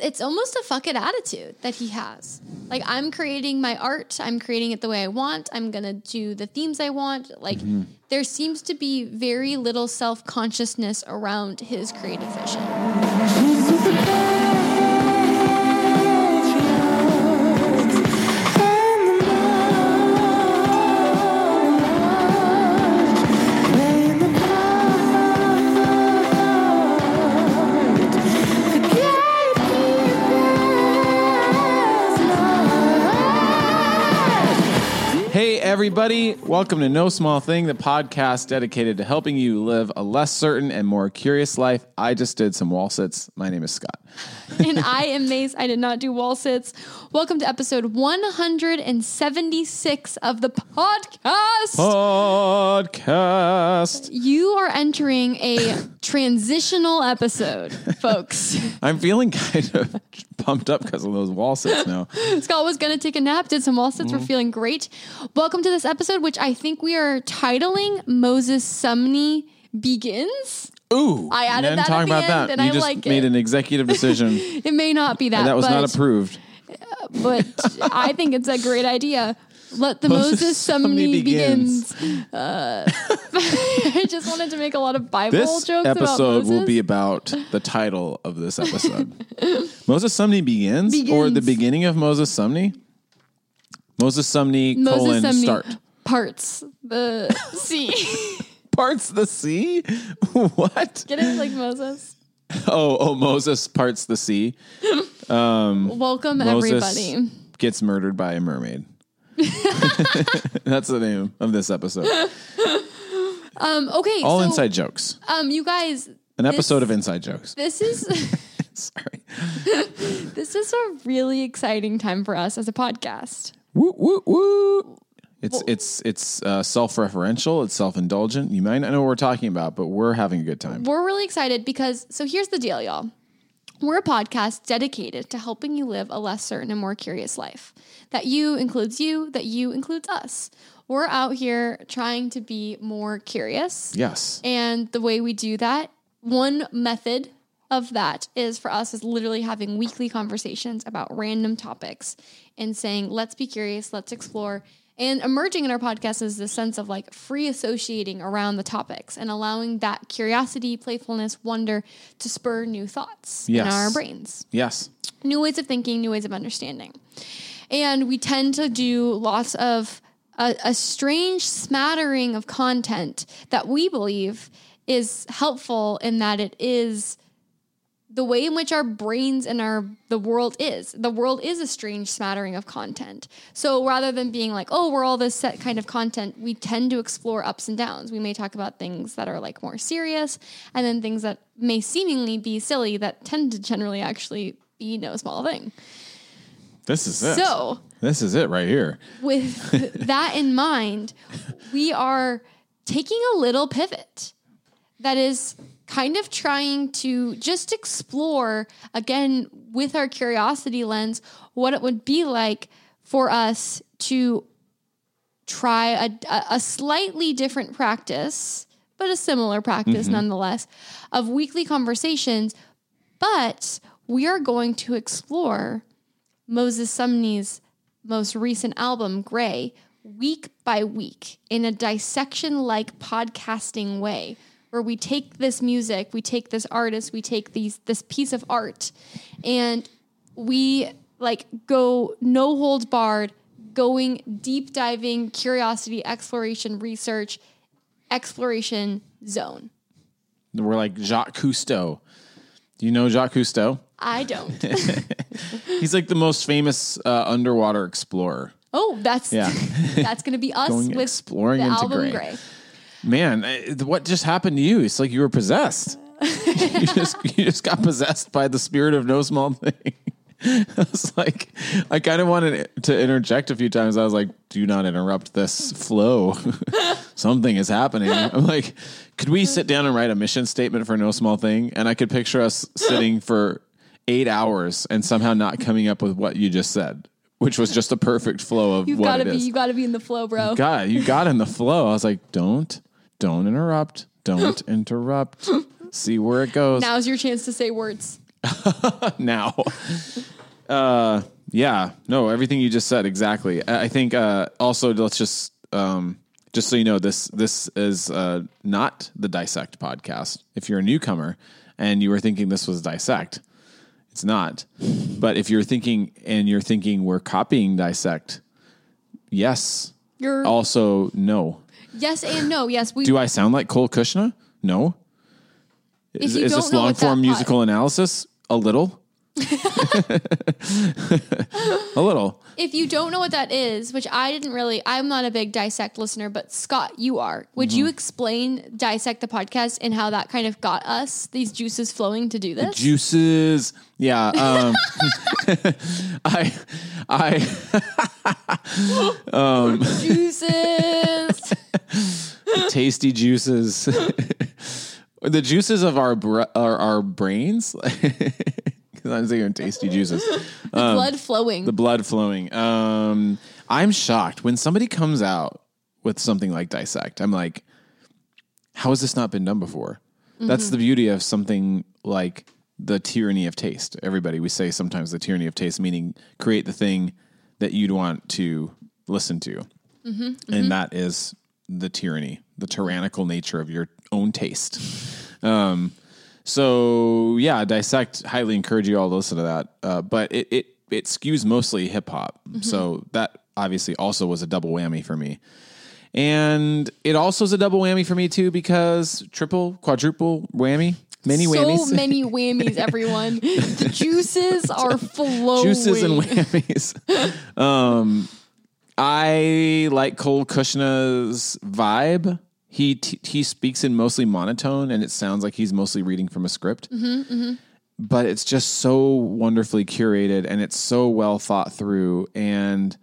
it's almost a fuck it attitude that he has. Like I'm creating my art, I'm creating it the way I want. I'm gonna do the themes I want. Like mm-hmm. there seems to be very little self consciousness around his creative vision. Everybody. Welcome to No Small Thing, the podcast dedicated to helping you live a less certain and more curious life. I just did some wall sits. My name is Scott. and I am Mace. I did not do wall sits. Welcome to episode 176 of the podcast. Podcast. You are entering a transitional episode, folks. I'm feeling kind of pumped up because of those wall sits now. Scott was going to take a nap, did some wall sits. Mm-hmm. We're feeling great. Welcome to this episode, which I think we are titling Moses Sumney Begins. Ooh. I added that at talking the about end, that. and you I just like made it. an executive decision It may not be that, and that was not approved. but I think it's a great idea. Let the Moses Moses, Sumney begins. begins. Uh, I just wanted to make a lot of Bible This jokes about episode will be about the title of this episode. Moses Sumney begins, or the beginning of Moses Sumney? Moses Sumney Moses colon Sumney start. parts the sea. Parts the sea? what? Get it like Moses. Oh, oh, Moses parts the sea. Welcome Moses everybody. gets murdered by a mermaid. That's the name of this episode. Um, okay, All so inside jokes. um, you guys, An episode of inside jokes. this is Sorry. this is a really exciting time for us as a podcast. Woo woo woo. It's it's it's uh, self-referential. It's self-indulgent. You might not know what we're talking about, but we're having a good time. We're really excited because so here's the deal, y'all. We're a podcast dedicated to helping you live a less certain and more curious life. That you includes you, that you includes us. We're out here trying to be more curious. Yes. And the way we do that, one method of that is for us is literally having weekly conversations about random topics and saying, let's be curious, let's explore. And emerging in our podcast is the sense of like free associating around the topics and allowing that curiosity, playfulness, wonder to spur new thoughts Yes. in our brains Yes. new ways of thinking, new ways of understanding. And we tend to do lots of a, a strange smattering of content that we believe is helpful in that it is the way in which our brains and our the world is. The world is a strange smattering of content. So rather than being like, oh, we're all this set kind of content, we tend to explore ups and downs. We may talk about things that are like more serious and then things that may seemingly be silly that tend to generally actually be no small thing. This is it. So this is it right here. with that in mind, we are taking a little pivot that is kind of trying to just explore again with our curiosity lens what it would be like for us to try a, a- slightly different practice but a similar practice mm-hmm. nonetheless of weekly conversations. But we are going to explore Moses Sumney's most recent album, Gray, week by week in a dissection like podcasting way, where we take this music, we take this artist, we take these this piece of art, and we like go no holds barred, going deep diving, curiosity, exploration, research, exploration zone. We're like Jacques Cousteau. Do you know Jacques Cousteau? I don't. He's like the most famous uh, underwater explorer. oh, that's Yeah. that's gonna be us Going with exploring the into album Gray. Gray. Man, what just happened to you? It's like you were possessed. you just you just got possessed by the spirit of no small thing. I was like, I kind of wanted to interject a few times. I was like, do not interrupt this flow. Something is happening. I'm like, could we sit down and write a mission statement for no small thing? And I could picture us sitting for eight hours and somehow not coming up with what you just said, which was just a perfect flow of You've what got to it be. is. You got to be in the flow, bro. God, you got in the flow. I was like, don't, don't interrupt. Don't interrupt. See where it goes. Now's your chance to say words. now. Uh, yeah, no, everything you just said exactly. I I think uh, also let's just um, just so you know this this is uh, not the dissect podcast. If you're a newcomer and you were thinking this was dissect, it's not. But if you're thinking and you're thinking we're copying dissect, yes. You're Also, no. Yes and no. Yes, we Do I sound like Cole Cuchna? No. Is, is this long form pod- musical analysis? A little. a little. if you don't know what that is, which I didn't really, I'm not a big dissect listener, but Scott, you are. Would Mm-hmm. you explain dissect the podcast and how that kind of got us these juices flowing to do this? Juices. Yeah. Um, I, I, juices. tasty juices. the juices of our br- our, our brains. Because I'm thinking tasty juices. The um, blood flowing. the blood flowing. Um, I'm shocked when somebody comes out with something like dissect. I'm like, how has this not been done before? That's mm-hmm. the beauty of something like the tyranny of taste. Everybody, we say sometimes the tyranny of taste, meaning create the thing that you'd want to listen to, mm-hmm. and mm-hmm. that is the tyranny, the tyrannical nature of your own taste. Um, so yeah, dissect. Highly encourage you all to listen to that. Uh, but it it it skews mostly hip hop. So that obviously also was a double whammy for me. And it also is a double whammy for me too because triple, quadruple whammy, many so whammies, So many whammies, everyone. the juices are flowing. juices and whammies. um, I like Cole Cuchna's vibe. He t- he speaks in mostly monotone, and it sounds like he's mostly reading from a script. Mm-hmm, mm-hmm. But it's just so wonderfully curated, and it's so well thought through, and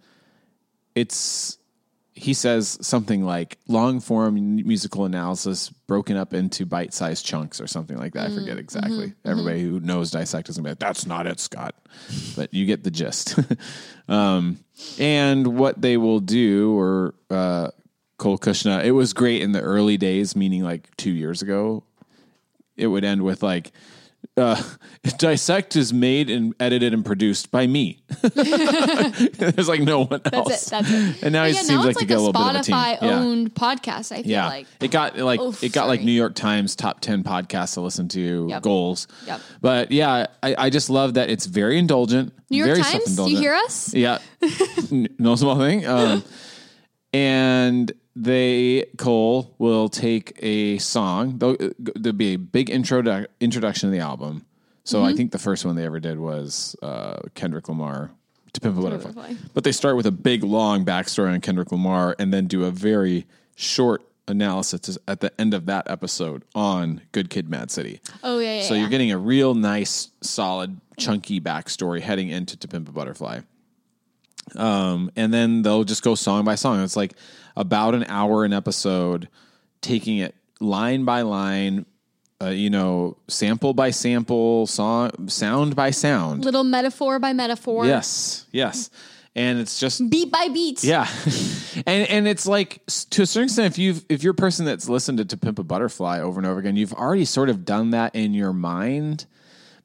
it's he says something like long form musical analysis broken up into bite sized chunks or something like that. I forget exactly. Everybody who knows dissect is gonna be like, that's not it, Scott. But you get the gist. um, and what they will do, or uh, Cole Cuchna, it was great in the early days, meaning like two years ago. It would end with like, uh, Dissect is made and edited and produced by me. There's like no one else. That's it. That's it. And now But he yeah, seems now like it's to like get a little bit of a team. Spotify Yeah. owned podcast. I feel Yeah, like it got like Oof, it got like. New York Times top ten podcasts to listen to Yep. goals. Yep. But yeah, I, I just love that it's very indulgent. New York very Times. You hear us? Yeah, no small thing. Um, and they Cole will take a song. There'll, there'll be a big intro introduction to the album. So Mm-hmm. I think the first one they ever did was uh, Kendrick Lamar to Pimp a Butterfly. Butterfly. But they start with a big long backstory on Kendrick Lamar and then do a very short analysis at the end of that episode on Good Kid, Mad City. Oh yeah. yeah So yeah. you're getting a real nice, solid, chunky backstory heading into To Pimp a Butterfly. Um, and then they'll just go song by song. It's like about an hour an episode, taking it line by line, uh, you know, sample by sample, song, sound by sound. little metaphor by metaphor. Yes, yes. And it's just Beat by beat. yeah, and and it's like to a certain extent, if you've if you're a person that's listened to To Pimp a Butterfly over and over again, you've already sort of done that in your mind,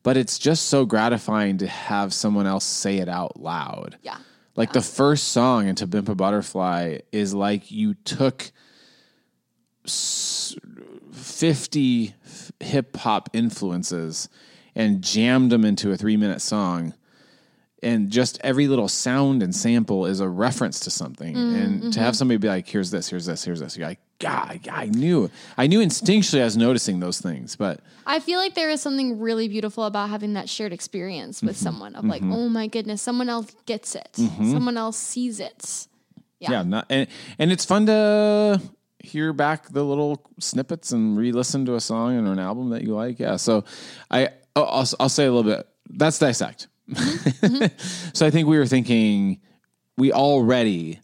but it's just so gratifying to have someone else say it out loud. Yeah. Like the first song in To Pimp a Butterfly is like you took fifty hip hop influences and jammed them into a three minute song and just every little sound and sample is a reference to something. Mm, and to have mm-hmm. somebody be like, "Here's this, here's this, here's this," you're like, "God, I knew, I knew instinctually I was noticing those things." But I feel like there is something really beautiful about having that shared experience with mm-hmm, someone of like, mm-hmm. oh my goodness, someone else gets it. Someone else sees it. Yeah. yeah, not, and and it's fun to hear back the little snippets and re-listen to a song or an album that you like. Yeah, so I I'll, I'll say a little bit. That's dissect. so I think we were thinking we already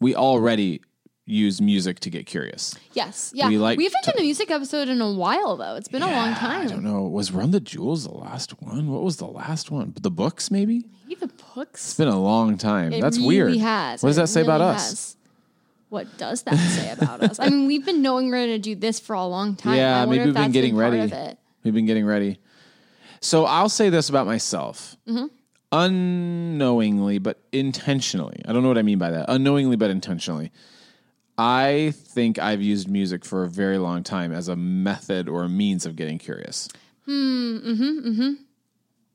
we already use music to get curious. Yes. Yeah. We like we haven't to- done a music episode in a while though. It's been a long time. I don't know. Was Run the Jewels the last one? What was the last one? The books, maybe? Maybe the books. It's been a long time. It That's really weird. Has. What does It that say about really us? has. What does that say about us? I mean, we've been knowing we're going to do this for a long time. Yeah, maybe we've been getting part ready. We've been getting ready. So I'll say this about myself. Mm-hmm. Unknowingly, but intentionally. I don't know what I mean by that. Unknowingly, but intentionally. I think I've used music for a very long time as a method or a means of getting curious. Hmm, mm-hmm, mm-hmm.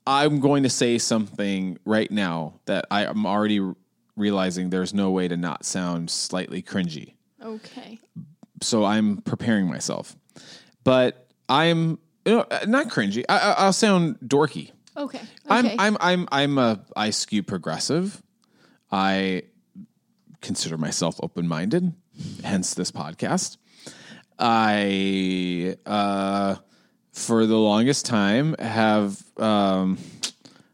I'm going to say something right now that I am already realizing there's no way to not sound slightly cringy. Okay. so I'm preparing myself. But I'm know, not cringy. I, I, I'll sound dorky. Okay. okay. I'm I'm I'm I'm a I skew progressive. I consider myself open minded, hence this podcast. I uh, for the longest time have um,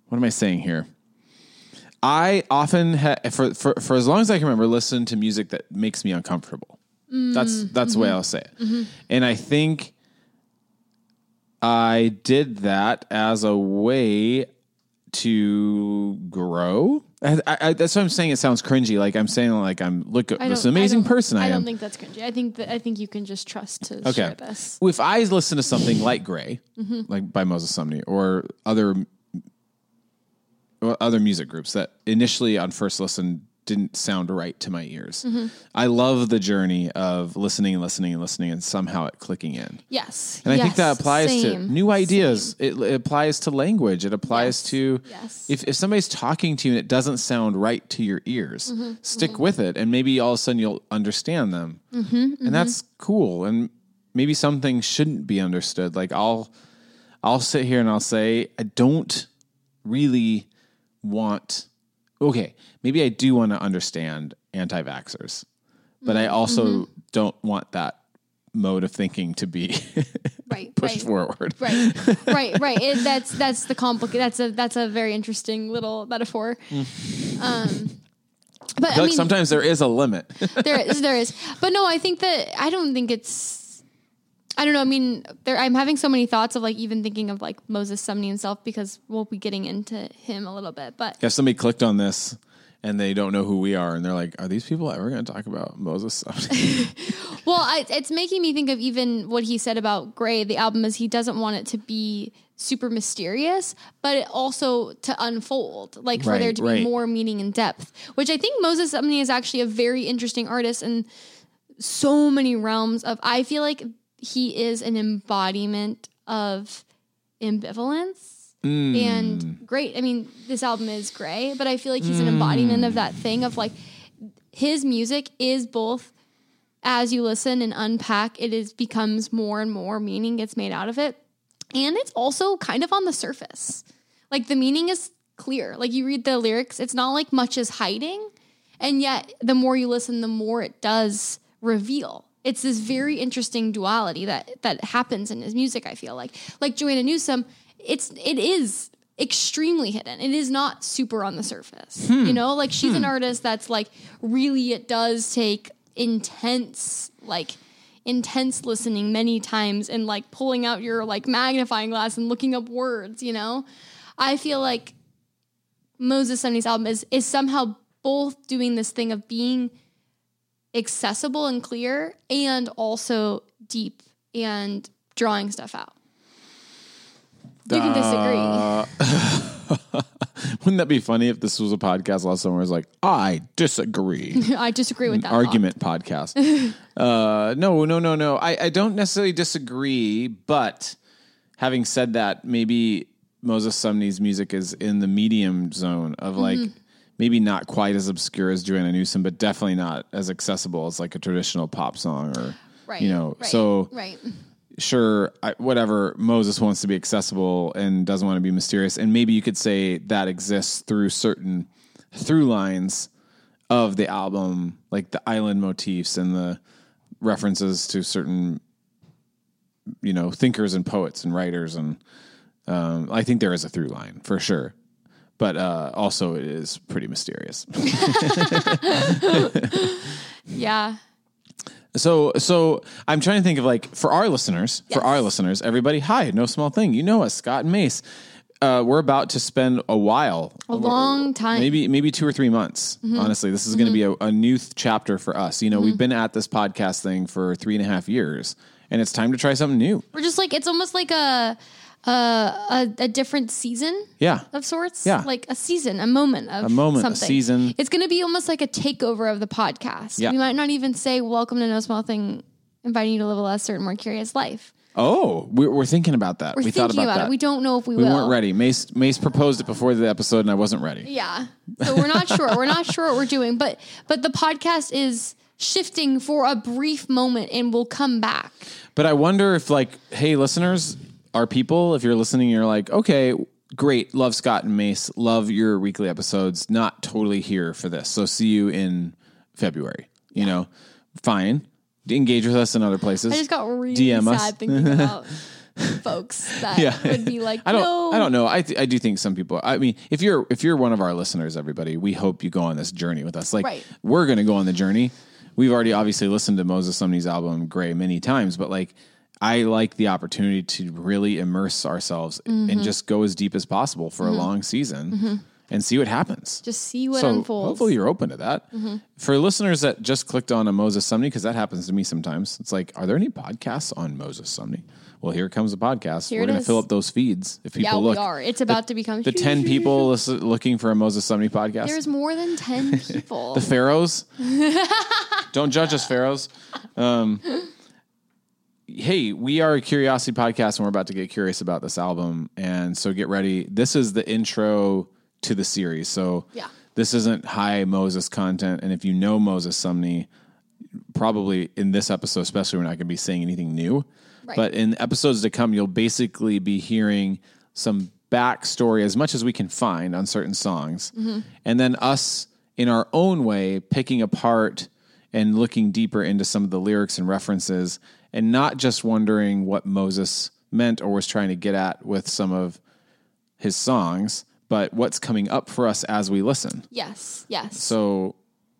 what am I saying here? I often ha- for, for for as long as I can remember, listen to music that makes me uncomfortable. That's that's the way I'll say it. And I think I did that as a way to grow. I, I, that's what I'm saying. It sounds cringy. Like I'm saying, like I'm look at I this amazing don't- person I, I don't think that's cringy. I think that I think you can just trust to Okay. share this. If I listen to something like Gray, Mm-hmm. like by Moses Sumney, or other or other music groups that initially on first listen didn't sound right to my ears, Mm-hmm. I love the journey of listening and listening and listening and somehow it clicking in. Yes. And I think that Yes. applies to new ideas. It, it applies to language. It applies Yes. to Yes. if, if somebody's talking to you and it doesn't sound right to your ears, Mm-hmm. stick with it. And maybe all of a sudden you'll understand them. Mm-hmm. And that's cool. And maybe some things shouldn't be understood. Like I'll, I'll sit here and I'll say, I don't really want, okay, maybe I do want to understand anti vaxxers, but Mm-hmm. I also don't want that mode of thinking to be Right. pushed right. forward. right right right it, that's that's the complicated that's a that's a very interesting little metaphor um but I i feel like mean sometimes there is a limit. there is there is but no i think that i don't think it's i don't know i mean there i'm having so many thoughts of like even thinking of like moses sumney himself because we'll be getting into him a little bit but if somebody clicked on this and they don't know who we are and they're like, are these people ever going to talk about Moses? Sumney? well, I, it's making me think of even what he said about Gray, the album, is he doesn't want it to be super mysterious, but it also to unfold, like for there Right, to be more meaning and depth, which I think Moses Sumney is actually a very interesting artist in so many realms of, I feel like he is an embodiment of ambivalence. Mm. And great. I mean, this album is gray, but I feel like he's an embodiment of that thing of like his music is both as you listen and unpack, it is becomes more and more meaning gets made out of it. And it's also kind of on the surface. Like the meaning is clear. Like you read the lyrics, it's not like much is hiding. And yet the more you listen, the more it does reveal. It's this very interesting duality that that happens in his music, I feel like. Like Joanna Newsom, it's it is extremely hidden. It is not super on the surface. You hmm. know, like she's an hmm. artist that's like really it does take intense like intense listening many times and like pulling out your like magnifying glass and looking up words, you know? I feel like Moses Sumney's album is is somehow both doing this thing of being accessible and clear and also deep and drawing stuff out. You can disagree. Wouldn't that be funny if this was a podcast last summer was like, I disagree. I disagree with that. Argument podcast. uh, no, no, no, no. I, I don't necessarily disagree, but having said that, maybe Moses Sumney's music is in the medium zone of like Mm-hmm. Maybe not quite as obscure as Joanna Newsom, but definitely not as accessible as like a traditional pop song or Right. you know. right, So right. sure, I, whatever. Moses wants to be accessible and doesn't want to be mysterious, and maybe you could say that exists through certain through lines of the album, like the island motifs and the references to certain, you know, thinkers and poets and writers, and um, I think there is a through line for sure. But uh, also, it is pretty mysterious. Yeah. So, so I'm trying to think of like for our listeners, for our listeners, everybody, hi, no small thing. You know us, Scott and Mace. Uh, we're about to spend a while, A long time. maybe maybe two or three months. Honestly, this is going to be a, a new th- chapter for us. You know, we've been at this podcast thing for three and a half years, and it's time to try something new. We're just like it's almost like a a, a different season Yeah. of sorts. Yeah. Like a season, a moment of A moment, a season. It's going to be almost like a takeover of the podcast. Yeah. We might not even say, welcome to No Small Thing, inviting you to live a less certain, more curious life. Oh, we're, we're thinking about that. We're we thinking thought about, about, that. it. We don't know if we, We will. weren't ready. Mace Mace proposed it before the episode, and I wasn't ready. Yeah. So we're not sure. We're not sure what we're doing, but but the podcast is shifting for a brief moment and we'll come back. But I wonder if, like, hey, listeners, our people, if you're listening, you're like, okay, great, love Scott and Mace, love your weekly episodes. Not totally here for this. So see you in February. You know, fine. Engage with us in other places. I just got really DM us. sad thinking about folks that Yeah. would be like, I don't. no. I don't know. I th- I do think some people. I mean, if you're if you're one of our listeners, everybody, we hope you go on this journey with us. Like Right. we're going to go on the journey. We've already obviously listened to Moses Sumney's album Gray many times, but like I like the opportunity to really immerse ourselves Mm-hmm. and just go as deep as possible for a long season and see what happens. Just see what so unfolds. Mm-hmm. hopefully you're open to that. For listeners that just clicked on a Moses Sumney, because that happens to me sometimes, it's like, are there any podcasts on Moses Sumney? Well, here comes a podcast. Here We're going to fill up those feeds. If people yeah, look, we are. It's about to become the 10 people looking for a Moses Sumney podcast. There's more than 10 people. the Pharaohs. Don't judge us, Pharaohs. Um, hey, we are a curiosity podcast and we're about to get curious about this album. And so get ready. This is the intro to the series. So Yeah. this isn't high Moses content. And if you know Moses Sumney, probably in this episode, especially, we're not going to be saying anything new. Right. But in episodes to come, you'll basically be hearing some backstory as much as we can find on certain songs. Mm-hmm. And then us in our own way picking apart and looking deeper into some of the lyrics and references and not just wondering what Moses meant or was trying to get at with some of his songs, but what's coming up for us as we listen. yes, yes. So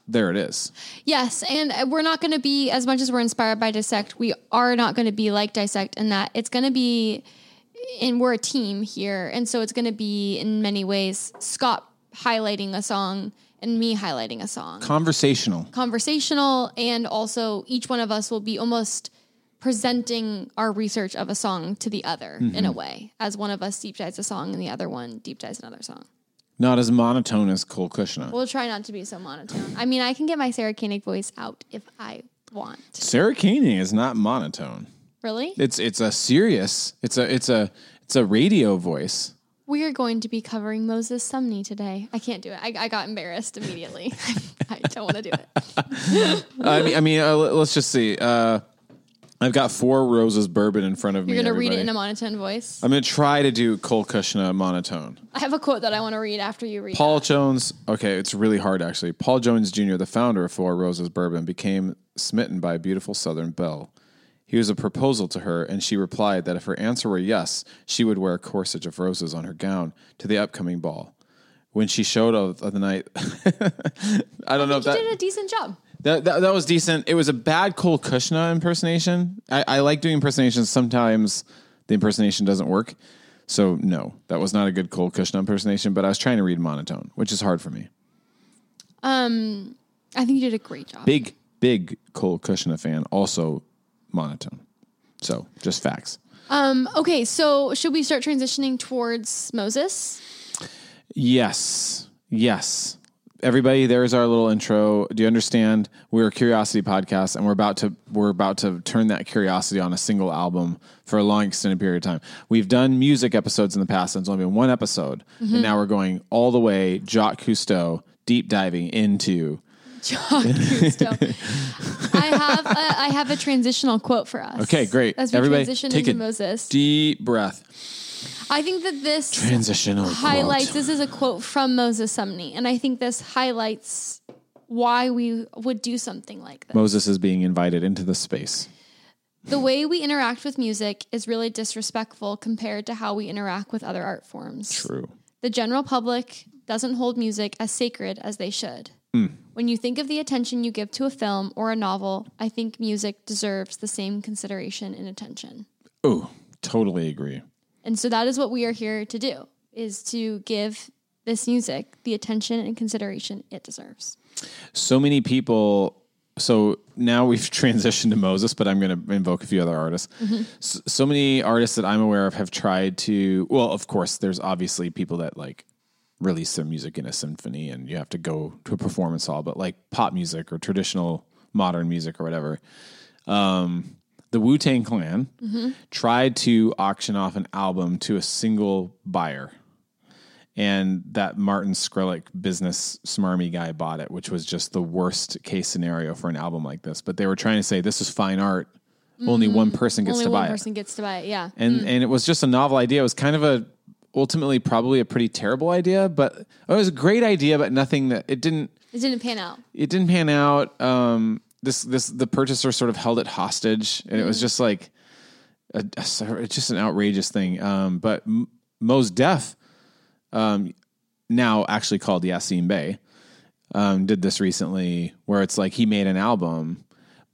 there it is. Yes, and uh, we're not going to be as much as we're inspired by Dissect. We are not going to be like Dissect in that it's going to be, and we're a team here, and so it's going to be in many ways Scott highlighting a song and me highlighting a song, Conversational. conversational, and also each one of us will be almost presenting our research of a song to the other in a way, as one of us deep dives a song and the other one deep dives another song. Not as monotone as Cole Cuchna. We'll try not to be so monotone. I mean, I can get my Sarah Koenig voice out if I want. Sarah Koenig is not monotone. Really? It's it's a serious. It's a it's a it's a radio voice. We are going to be covering Moses Sumney today. I can't do it. I, I got embarrassed immediately. I don't want to do it. I mean, I mean, uh, let- let's just see. Uh, I've got four roses bourbon in front of me. You're going to read it in a monotone voice. I'm going to try to do Cole Cuchna monotone. I have a quote that I want to read after you read. Paul Jones. Okay, it's really hard actually. Paul Jones Jr., the founder of Four Roses Bourbon, became smitten by a beautiful Southern belle. He was a proposal to her, and she replied that if her answer were yes, she would wear a corsage of roses on her gown to the upcoming ball. When she showed up the night, I don't know if that, did a decent job. That, that that was decent. It was a bad Cole Cuchna impersonation. I, I like doing impersonations. Sometimes the impersonation doesn't work. So no, that was not a good Cole Cuchna impersonation. But I was trying to read monotone, which is hard for me. Um, I think you did a great job. Big big Cole Cuchna fan, also monotone. So just facts. Um, okay, so should we start transitioning towards Moses? Yes, yes. Everybody, there's our little intro. Do you understand? We're a curiosity podcast, and we're about to we're about to turn that curiosity on a single album for a long extended period of time. We've done music episodes in the past, and it's only been one episode, and mm-hmm. now we're going all the way Jacques Cousteau, deep diving into. John Cousteau. I have a, I have a transitional quote for us. Okay, great. As we Everybody, transition take into a Moses, Deep breath. I think that this Transitional highlights. quote. This is a quote from Moses Sumney, and I think this highlights why we would do something like this. Moses is being invited into the space. The way we interact with music is really disrespectful compared to how we interact with other art forms. True. The general public doesn't hold music as sacred as they should. Hmm. When you think of the attention you give to a film or a novel, I think music deserves the same consideration and attention. Oh, totally agree. And so that is what we are here to do is to give this music the attention and consideration it deserves. so many people so now we've transitioned to Moses, but I'm going to invoke a few other artists. So, so many artists that I'm aware of have tried to. Well, of course, there's obviously people that like release their music in a symphony, and you have to go to a performance hall. But like pop music or traditional modern music or whatever, um, the Wu Tang Clan mm-hmm. tried to auction off an album to a single buyer and that Martin Shkreli business smarmy guy bought it, which was just the worst case scenario for an album like this. But they were trying to say this is fine art. Only mm-hmm. one person gets Only to one buy person gets to buy it. Yeah. it, and mm. and it was just a novel idea. It was kind of a ultimately probably a pretty terrible idea, but it was a great idea, but nothing that it didn't it didn't pan out. it didn't pan out. Um, this this the purchaser sort of held it hostage, and it was just like a, a it's just an outrageous thing. Um, but M- Mos Def, um, now actually called Yasiin Bey, um, did this recently, where it's like he made an album,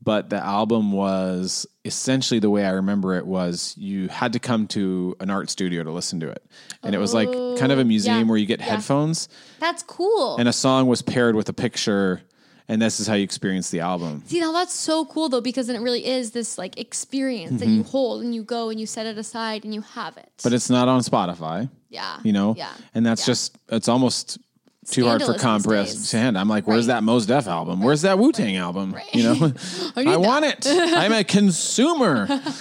but the album was essentially the way I remember it was you had to come to an art studio to listen to it, and it was like kind of a museum yeah, where you get yeah. headphones That's cool. and a song was paired with a picture and this is how you experience the album See, now that's so cool though, because then it really is this like experience that you hold and you go and you set it aside and you have it. Mm-hmm. but it's not on spotify yeah. you know Yeah. and that's Yeah. just it's almost too hard for these days. i'm like where's Right. that Mos Def album where's that wu-tang album you know I, i want it i'm a consumer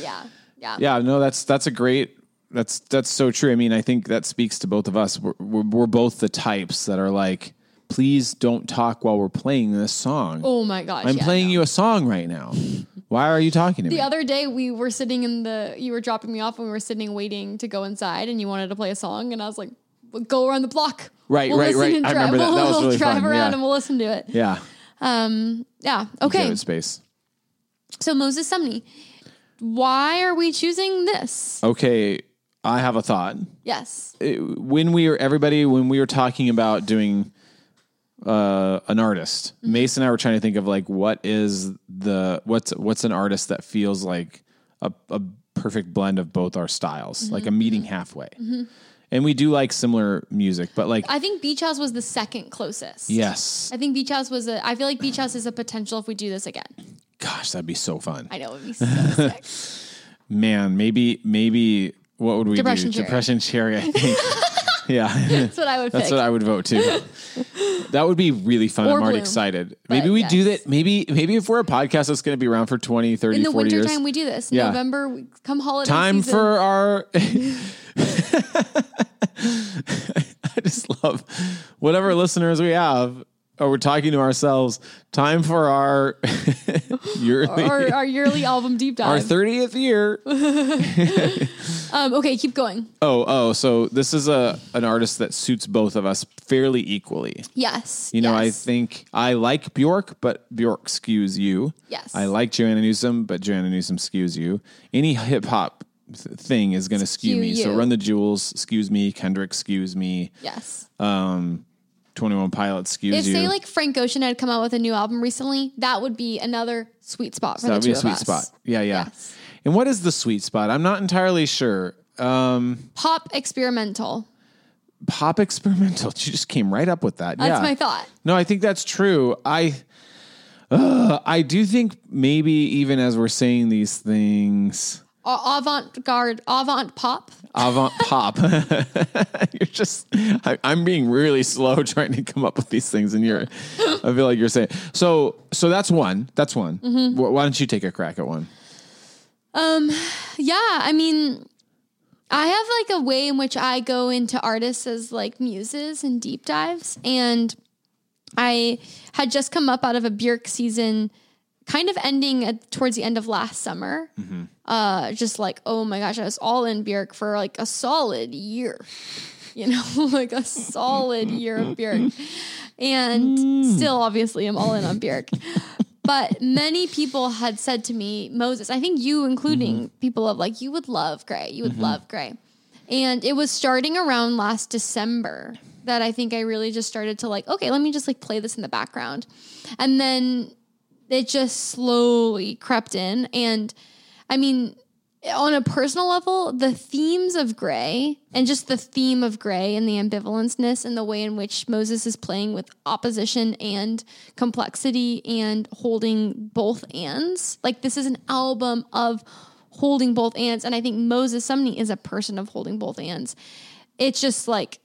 Yeah. Yeah. yeah no that's that's a great that's that's so true i mean i think that speaks to both of us we're, we're, we're both the types that are like please don't talk while we're playing this song Oh my gosh. i'm yeah, playing you a song right now why are you talking to me The other day we were sitting in the you were dropping me off and we were sitting waiting to go inside and you wanted to play a song and I was like, well, go around the block. Right, We'll right, listen right. and I drive- remember that. That was we'll really drive fun, around yeah. and we'll listen to it. yeah Um yeah. Okay. space So Moses Sumney. Why are we choosing this? okay i have a thought Yes. when we were everybody when we were talking about doing uh an artist Mm-hmm. mason and i were trying to think of like what is the what's what's an artist that feels like a, a perfect blend of both our styles Mm-hmm. like a meeting halfway and we do like similar music but like I think Beach House was the second closest. yes I think Beach House was a I feel like Beach House is a potential if we do this again. gosh that'd be so fun I know it would be so sick. man maybe maybe what would we Depression do Cherry. depression cherry i think yeah That's what I would That's pick. what I would vote too. that would be really fun. Or I'm already Bloom. excited. Maybe we do that. Maybe maybe if we're a podcast that's going to be around for 20, 30, in the 40 years. wintertime we do this. Yeah. November we- come holiday time season. for our I just love whatever listeners we have or we're talking to ourselves. Time for our yearly our, our yearly album deep dive. our 30th year. um, okay, keep going. Oh, oh, so this is a an artist that suits both of us fairly equally. Yes. You know, I think I like Bjork, but Bjork skews you. Yes. I like Joanna Newsom, but Joanna Newsom skews you. Any hip hop thing is going to skew, Skew me. So. Run the Jewels skews me. Kendrick skews me. yes. Um, Twenty One Pilots skews If you. say like Frank Ocean had come out with a new album recently, that would be another sweet spot for that would the be two a sweet of us. spot. Yeah, yeah. Yes. And what is the sweet spot? I'm not entirely sure. Um, Pop experimental. pop experimental. You just came right up with that. That's yeah. my thought. No, I think that's true. I uh, I do think maybe even as we're saying these things, A- Avant-garde, avant pop. avant pop. you're just I, I'm being really slow trying to come up with these things, and you're I feel like you're saying so. So that's one. That's one. Mm-hmm. Wh- Why don't you take a crack at one? Um, yeah, I mean, I have like a way in which I go into artists as like muses and deep dives. And I had just come up out of a Björk season, kind of ending at, towards the end of last summer. Mm-hmm. Uh, just like, oh my gosh, I was all in Björk for like a solid year, you know, like a solid year of Björk. And mm. still, obviously, I'm all in on Björk. But many people had said to me, Moses, I think you including mm-hmm. people of like, you would love Gray. You would mm-hmm. love Gray. And it was starting around last December that I think I really just started to like, okay, let me just like play this in the background. And then it just slowly crept in. And I mean, on a personal level, the themes of Gray and just the theme of Gray and the ambivalenceness and the way in which Moses is playing with opposition and complexity and holding both ands. Like this is an album of holding both ands, and I think Moses Sumney is a person of holding both ands. It's just like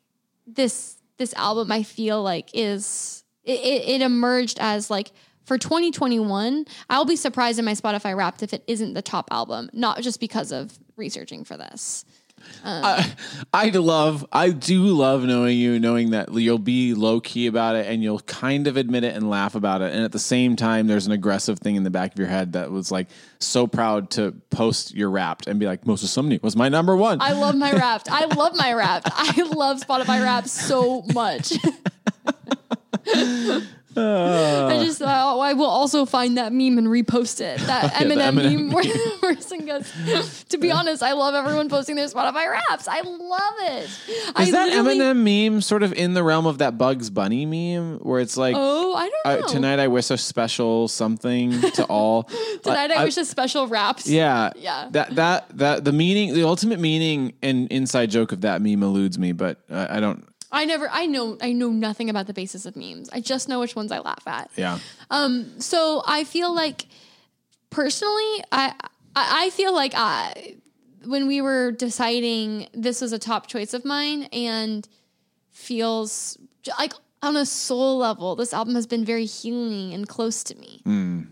this this album. I feel like is it, it, it emerged as like for 2021, I'll be surprised in my Spotify Wrapped if it isn't the top album, not just because of researching for this. Um, I, I love, I do love knowing you, knowing that you'll be low key about it and you'll kind of admit it and laugh about it. And at the same time, there's an aggressive thing in the back of your head that was like so proud to post your Wrapped and be like, Moses Sumney was my number one. I love my Wrapped. I love my Wrapped. I love Spotify Wrapped so much. I just uh, I will also find that meme and repost it. That Yeah, Eminem, Eminem meme where the person goes. To be honest, I love everyone posting their Spotify raps. I love it. Is I that Eminem meme sort of in the realm of that Bugs Bunny meme where it's like, Oh, I don't uh, know. tonight I wish a special something to all. Tonight I, wish a special raps. Yeah. Yeah. That that that the meaning, the ultimate meaning and inside joke of that meme eludes me, but uh, I don't. I never. I know. I know nothing about the basis of memes. I just know which ones I laugh at. Yeah. Um So I feel like personally, I I I feel like I when we were deciding this was a top choice of mine and feels like on a soul level, this album has been very healing and close to me.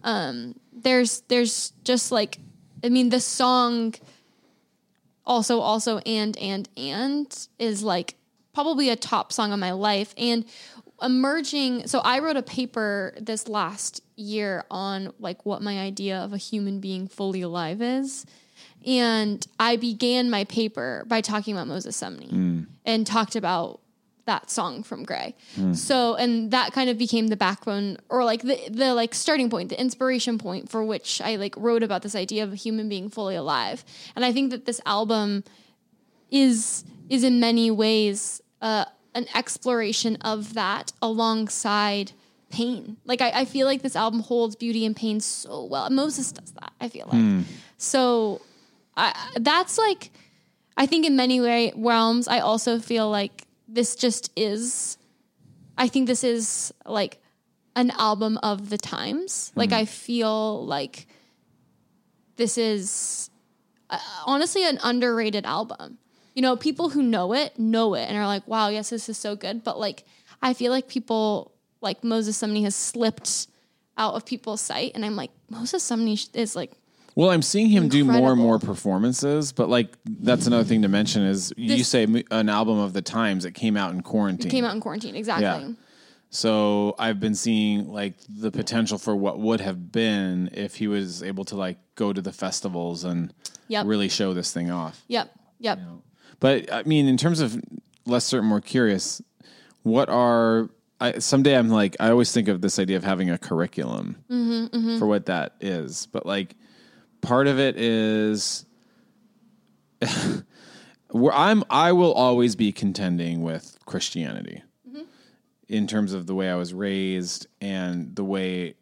Um, there's there's just like I mean the song also also and and and is like probably a top song of my life and emerging so i wrote a paper this last year on like what my idea of a human being fully alive is and i began my paper by talking about moses sumney hmm. and talked about that song from Gray. Hmm. So and that kind of became the backbone or like the the like starting point, the inspiration point for which I like wrote about this idea of a human being fully alive. And I think that this album is is in many ways uh, an exploration of that alongside pain. Like I, I feel like this album holds beauty and pain so well. Moses does that. I feel like so. I, that's like I think in many way realms. I also feel like this just is. I think this is like an album of the times. Like I feel like this is uh, honestly an underrated album. You know, people who know it know it and are like, "Wow, yes, this is so good." But like, I feel like people like Moses Sumney has slipped out of people's sight, and I'm like, Moses Sumney is like Well, I'm seeing him do more and more performances, but like that's another thing to mention is you say an album of the times that came out in quarantine. came out in quarantine. Exactly. Yeah. So I've been seeing like the potential for what would have been if he was able to like go to the festivals and Yep. really show this thing off. Yep. Yep. But I mean, in terms of less certain, more curious, what are I, someday I'm like I always think of this idea of having a curriculum Mm-hmm, for what that is, but like part of it is where I'm I will always be contending with Christianity Mm-hmm. in terms of the way I was raised and the way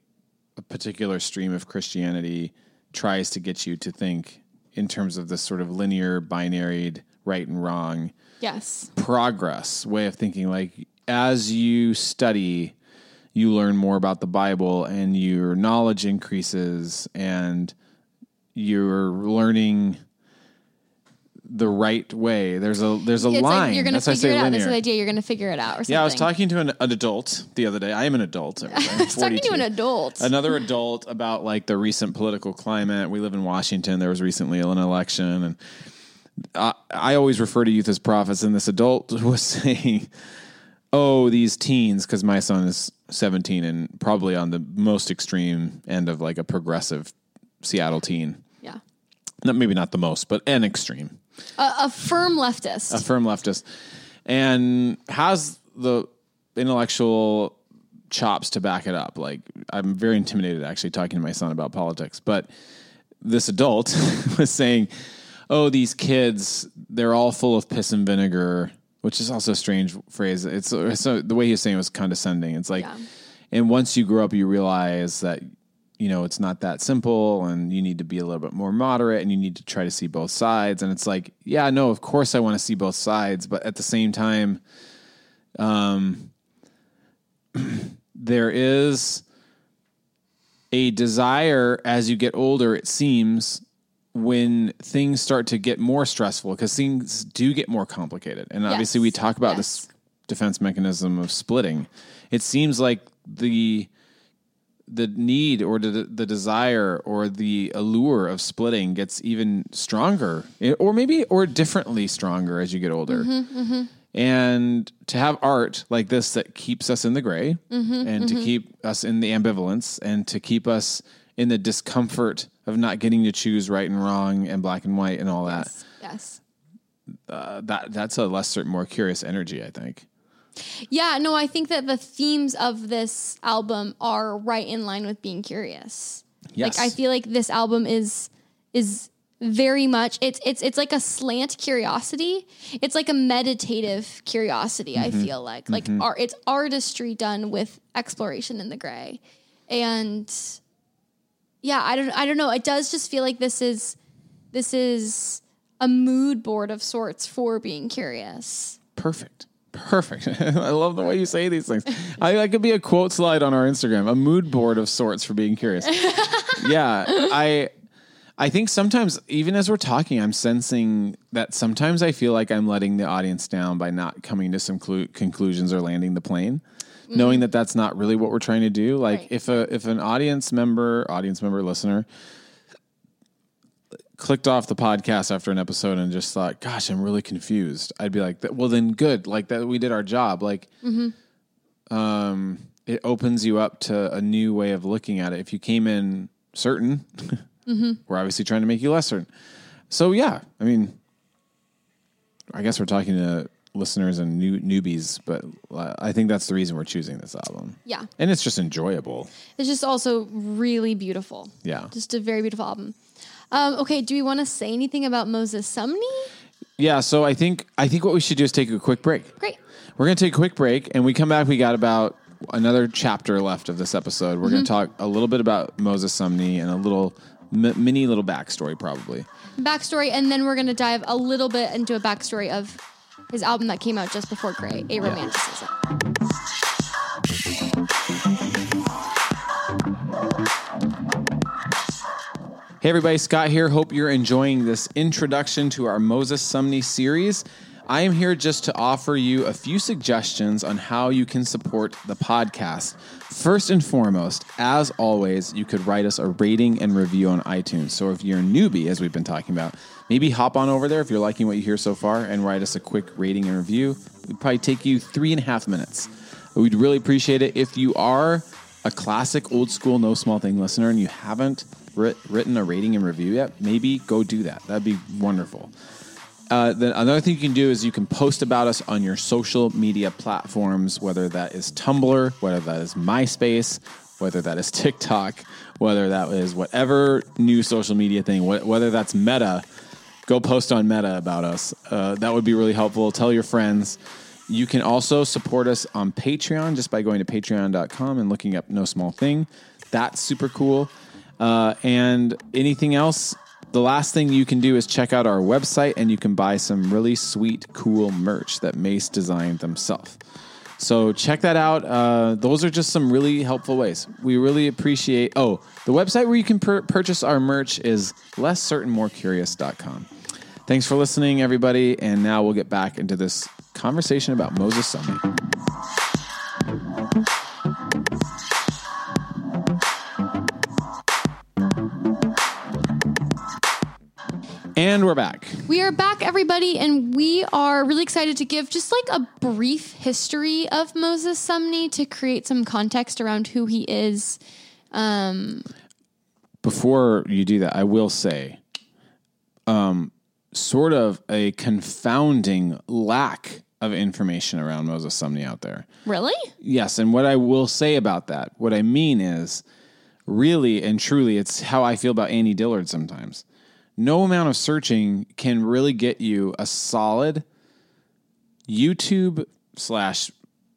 a particular stream of Christianity tries to get you to think in terms of this sort of linear binaried right and wrong Yes. progress way of thinking like as you study you learn more about the bible and your knowledge increases and you're learning the right way there's a there's a It's line like you're gonna that's figure it out. linear That's the idea. You're gonna figure it out or something. yeah i was talking to an, an adult the other day i am an adult I was talking to an adult. another adult about like the recent political climate. We live in Washington. There was recently an election, and I, I always refer to youth as prophets. And this adult was saying, "Oh, these teens," because my son is 17 and probably on the most extreme end of like a progressive Seattle teen. yeah. Not maybe not the most, but an extreme A, a firm leftist. a firm leftist, and has the intellectual chops to back it up. Like I'm very intimidated actually talking to my son about politics, but this adult was saying, "Oh, these kids, they're all full of piss and vinegar." Which is also a strange phrase. It's, it's the way he was saying it was condescending. It's like, Yeah. and once you grow up, you realize that you know it's not that simple and you need to be a little bit more moderate and you need to try to see both sides and it's like yeah no of course i want to see both sides but at the same time um there is a desire as you get older it seems when things start to get more stressful because things do get more complicated. And obviously we talk about Yes. this defense mechanism of splitting. It seems like the the need or the, the desire or the allure of splitting gets even stronger eh, or maybe or differently stronger as you get older. Mm-hmm, mm-hmm. And to have art like this that keeps us in the gray mm-hmm, and to keep us in the ambivalence and to keep us in the discomfort of not getting to choose right and wrong and black and white and all that Yes. uh, that that's a lesser more curious energy i think Yeah, no, I think that the themes of this album are right in line with being curious. Yes. Like I feel like this album is is very much it's it's it's like a slant curiosity. It's like a meditative curiosity, I feel like. Like art it's artistry done with exploration in the gray. And yeah, I don't I don't know. It does just feel like this is this is a mood board of sorts for being curious. Perfect. Perfect. I love the way you say these things. I, that could be a quote slide on our Instagram, a mood board of sorts for being curious. yeah, I I think sometimes even as we're talking, I'm sensing that sometimes I feel like I'm letting the audience down by not coming to some clu- conclusions or landing the plane. Knowing mm-hmm. that that's not really what we're trying to do. Like Right. if a if an audience member, audience member, listener clicked off the podcast after an episode and just thought, "Gosh, I'm really confused," I'd be like, "Well, then good. Like that, we did our job. Like, mm-hmm. um, it opens you up to a new way of looking at it. If you came in certain, mm-hmm. we're obviously trying to make you less certain. So yeah, I mean, I guess we're talking to listeners and new newbies, but uh, I think that's the reason we're choosing this album. Yeah. And it's just enjoyable. It's just also really beautiful. Yeah. Just a very beautiful album. Um, okay, do we want to say anything about Moses Sumney? Yeah, so I think I think what we should do is take a quick break. Great. We're going to take a quick break, and we come back. We got about another chapter left of this episode. We're going to talk a little bit about Moses Sumney and a little m- mini little backstory, probably. Backstory, and then we're going to dive a little bit into a backstory of his album that came out just before Gray, A Romanticism. Hey, everybody, Scott here. Hope you're enjoying this introduction to our Moses Sumney series. I am here just to offer you a few suggestions on how you can support the podcast. First and foremost, as always, you could write us a rating and review on iTunes. So if you're a newbie, as we've been talking about, maybe hop on over there if you're liking what you hear so far and write us a quick rating and review. It'd probably take you three and a half minutes. We'd really appreciate it if you are a classic old school no small thing listener and you haven't writ- written a rating and review yet, maybe go do that. That'd be wonderful. Uh, then another thing you can do is you can post about us on your social media platforms, whether that is Tumblr, whether that is MySpace, whether that is TikTok, whether that is whatever new social media thing, wh- whether that's Meta. Go post on Meta about us. Uh, that would be really helpful. Tell your friends. You can also support us on Patreon just by going to patreon.com and looking up No Small Thing. That's super cool. Uh, and anything else, the last thing you can do is check out our website and you can buy some really sweet, cool merch that Mace designed themselves. So check that out. Uh, those are just some really helpful ways. We really appreciate. Oh, the website where you can pur- purchase our merch is lesscertainmorecurious.com. Thanks for listening, everybody. And now we'll get back into this conversation about Moses Sumney. And we're back. We are back, everybody, and we are really excited to give just like a brief history of Moses Sumney to create some context around who he is. Before you do that, I will say, um, sort of a confounding lack of information around Moses Sumney out there. Really? Yes, and what I will say about that, what I mean is, really and truly, it's how I feel about Annie Dillard sometimes. No amount of searching can really get you a solid YouTube slash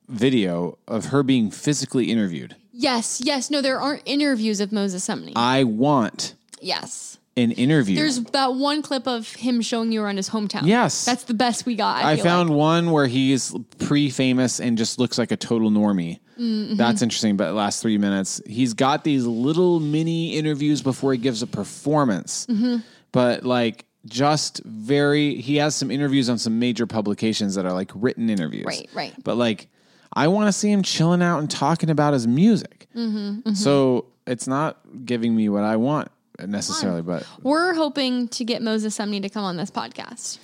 video of her being physically interviewed. Yes, yes. No, there aren't interviews of Moses Sumney. I want yes. An interview. There's that one clip of him showing you around his hometown. Yes. That's the best we got. I, I found like. one where he's pre-famous and just looks like a total normie. Mm-hmm. That's interesting. But last three minutes, he's got these little mini interviews before he gives a performance. Mm-hmm. But like, just very. He has some interviews on some major publications that are like written interviews. Right, right. But like, I want to see him chilling out and talking about his music. Mm-hmm, So it's not giving me what I want necessarily, but We're hoping to get Moses Sumney to come on this podcast.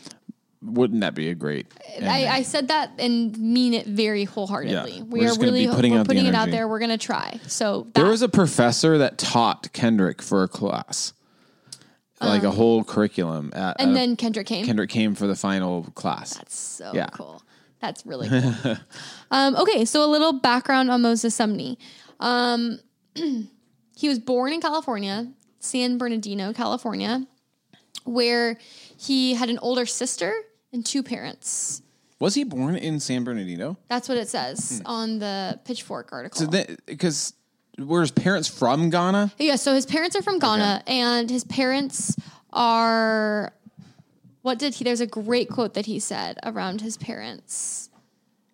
wouldn't that be a great? I, I said that and mean it very wholeheartedly. Yeah. We are really putting we're out putting it out there. We're gonna try. So that, There was a professor that taught Kendrick for a class, like a whole curriculum. At, Um, and at a- then Kendrick came. Kendrick came for the final class. That's so Yeah. cool. That's really cool. um, okay, so a little background on Moses Sumney. Um, he was born in California, San Bernardino, California, where he had an older sister and two parents. Was he born in San Bernardino? That's what it says on the Pitchfork article. Because were his parents from Ghana? yeah, so his parents are from Ghana, and his parents are. What did he? There's a great quote that he said around his parents.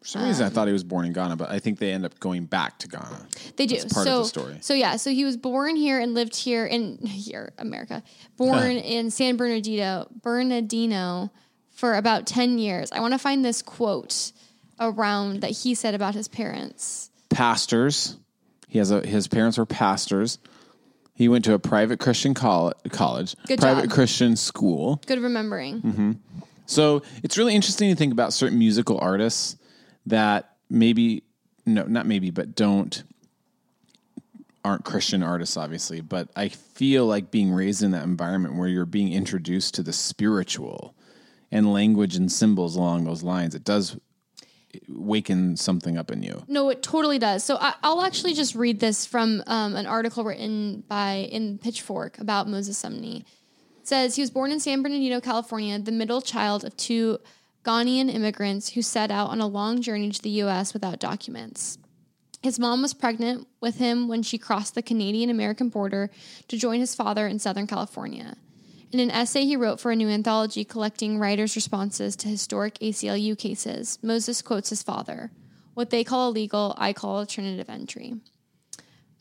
For some reason, I thought he was born in Ghana, but I think they end up going back to Ghana. They do. That's part so, of the story. So yeah, so he was born here and lived here in here, America. Born in San Bernardino, Bernardino for about 10 years. I want to find this quote around that he said about his parents. Pastors. He has a his parents were pastors. He went to a private Christian coll- college, Good private job. Christian school. Good remembering. Mm-hmm. So it's really interesting to think about certain musical artists that maybe no, not maybe, but don't aren't Christian artists, obviously. But I feel like being raised in that environment where you're being introduced to the spiritual and language and symbols along those lines, it does waken something up in you. No, it totally does. So I, I'll actually just read this from um, an article written by in Pitchfork about Moses Sumney. It says he was born in San Bernardino, California, the middle child of two Ghanaian immigrants who set out on a long journey to the U.S. without documents. His mom was pregnant with him when she crossed the Canadian American border to join his father in Southern California. In an essay he wrote for a new anthology collecting writers' responses to historic ACLU cases, Moses quotes his father What they call illegal, I call alternative entry.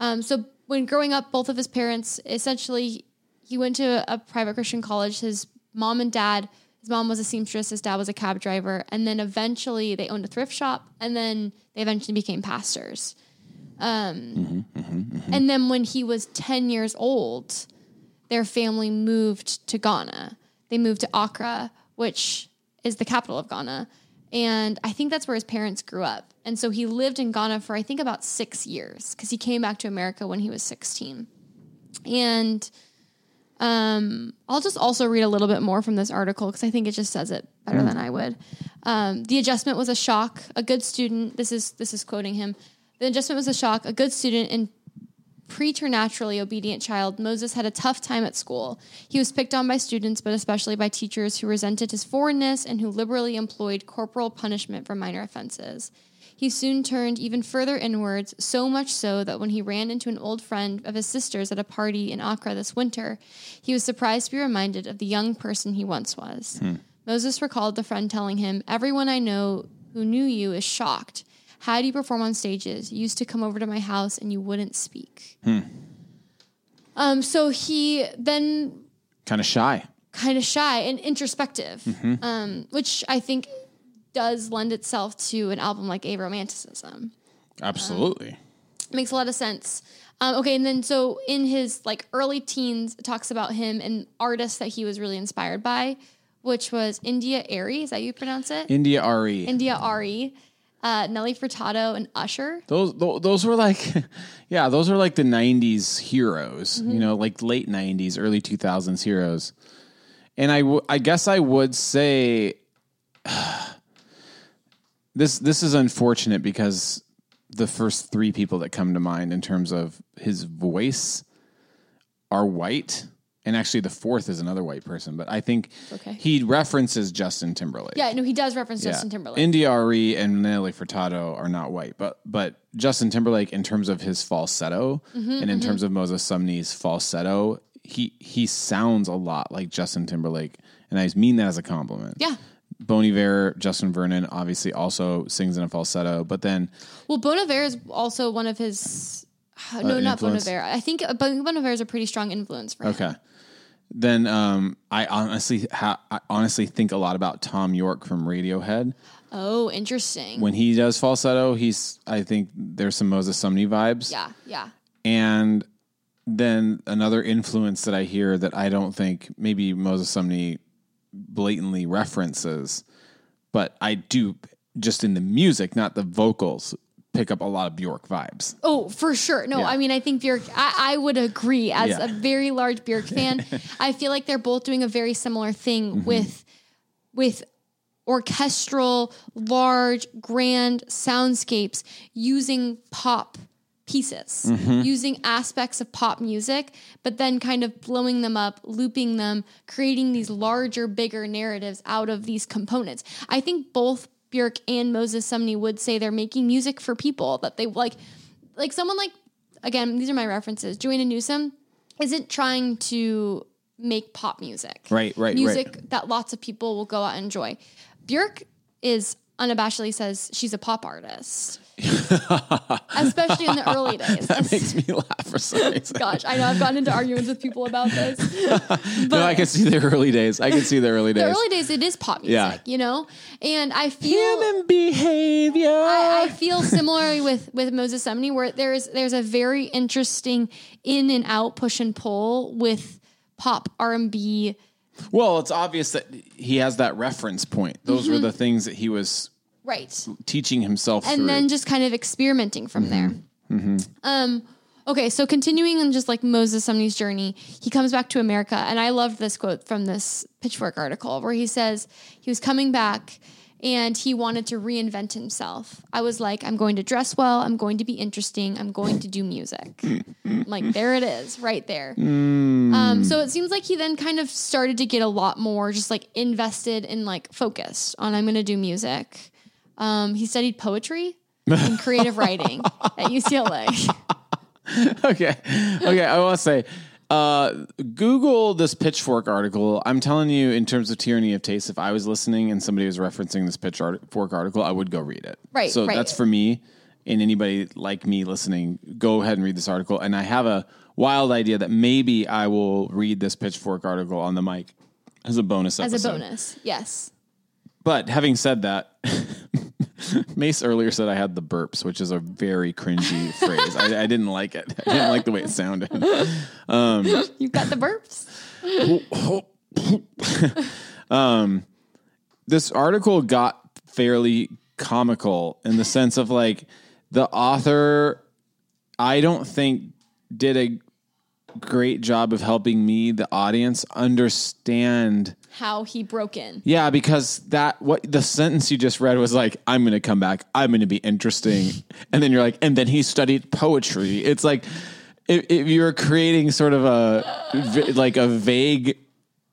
Um, so, when growing up, both of his parents essentially, he went to a private Christian college. His mom and dad, his mom was a seamstress, his dad was a cab driver, and then eventually they owned a thrift shop, and then they eventually became pastors. Um, mm-hmm, mm-hmm, mm-hmm. And then when he was 10 years old, their family moved to Ghana. They moved to Accra, which is the capital of Ghana. And I think that's where his parents grew up. And so he lived in Ghana for, I think, about six years because he came back to America when he was 16. And um, I'll just also read a little bit more from this article because I think it just says it better than I would. Um, the adjustment was a shock. A good student. This is this is quoting him. The adjustment was a shock. A good student and preternaturally obedient child, Moses had a tough time at school. He was picked on by students, but especially by teachers who resented his foreignness and who liberally employed corporal punishment for minor offenses. He soon turned even further inwards, so much so that when he ran into an old friend of his sister's at a party in Accra this winter, he was surprised to be reminded of the young person he once was. Moses recalled the friend telling him, Everyone I know who knew you is shocked. How do you perform on stages? You used to come over to my house and you wouldn't speak. Um, so he then Kind of shy. kind of shy and introspective, um, which I think does lend itself to an album like A Romanticism. Absolutely. makes a lot of sense. Um, okay, and then so in his like early teens, it talks about him and artists that he was really inspired by, which was India Arie. Is that how you pronounce it? India Arie. India Arie, uh, Nelly Furtado, and Usher. Those tho- those were like, yeah, those are like the '90s heroes. Mm-hmm. You know, like late '90s, early 2000s heroes. And I, w- I guess I would say this this is unfortunate because the first three people that come to mind in terms of his voice are white and actually the fourth is another white person, but I think okay. he references Justin Timberlake. Yeah, no, he does reference Justin Timberlake. Arie and Nelly Furtado are not white, but but Justin Timberlake, in terms of his falsetto Mm-hmm, and in terms of Moses Sumney's falsetto, he he sounds a lot like Justin Timberlake, and I mean that as a compliment. yeah. Bon Iver, Justin Vernon, obviously also sings in a falsetto, but then Well, Bon Iver is also one of his. uh, no, not Bon? Iver. I think uh, Bon Bon Iver is a pretty strong influence for him. okay, then um, I honestly ha- I honestly think a lot about Thom Yorke from Radiohead. Oh, interesting. When he does falsetto, he's I think there's some Moses Sumney vibes. yeah, yeah. And then another influence that I hear that I don't think maybe Moses Sumney blatantly references, but I do just in the music, not the vocals, pick up a lot of Bjork vibes. Oh, for sure. No, Yeah. I mean, I think Björk, I, I would agree as Yeah. a very large Björk fan. I feel like they're both doing a very similar thing Mm-hmm. with, with orchestral, large, grand soundscapes using pop pieces, Mm-hmm. using aspects of pop music, but then kind of blowing them up, looping them, creating these larger, bigger narratives out of these components. I think both Björk and Moses Sumney would say they're making music for people that they like, like someone like, again, these are my references. Joanna Newsom isn't trying to make pop music, Right, right, Music that lots of people will go out and enjoy. Björk is unabashedly says she's a pop artist, especially in the early days. That makes me laugh for some reason. Gosh, I know I've gotten into arguments with people about this. no, I can see the early days. I can see the early days. The early days, it is pop music, Yeah. you know, and I feel Human behavior. I, I feel similarly with with Moses Sumney, where there's there's a very interesting in and out push and pull with pop R and B. well, it's obvious that he has that reference point. Those were the things that he was Right. teaching himself and through. then just kind of experimenting from there. Mm-hmm. Um, okay, so continuing on just like Moses Sumney's journey, he comes back to America, and I loved this quote from this Pitchfork article where he says he was coming back and he wanted to reinvent himself. I was like, I'm going to dress well, I'm going to be interesting, I'm going to do music. like there it is, right there. Um, so it seems like he then kind of started to get a lot more just like invested and like focused on I'm going to do music. Um, he studied poetry and creative writing at UCLA. okay. Okay. I want to say, uh, Google this Pitchfork article. I'm telling you, in terms of tyranny of taste, if I was listening and somebody was referencing this Pitchfork article, I would go read it. Right, So right. that's for me and anybody like me listening. Go ahead and read this article. And I have a wild idea that maybe I will read this Pitchfork article on the mic as a bonus episode. As episode. a bonus, yes. But having said that, Mace earlier said I had the burps, which is a very cringy phrase. I, I didn't like it. I didn't like the way it sounded. Um, You've got the burps. Um, this article got fairly comical in the sense of like the author, I don't think did a great job of helping me, the audience, understand. How he broke in. Yeah, because that what the sentence you just read was like, I'm gonna come back, I'm gonna be interesting. and then you're like, and then he studied poetry. It's like if, if you're creating sort of a like a vague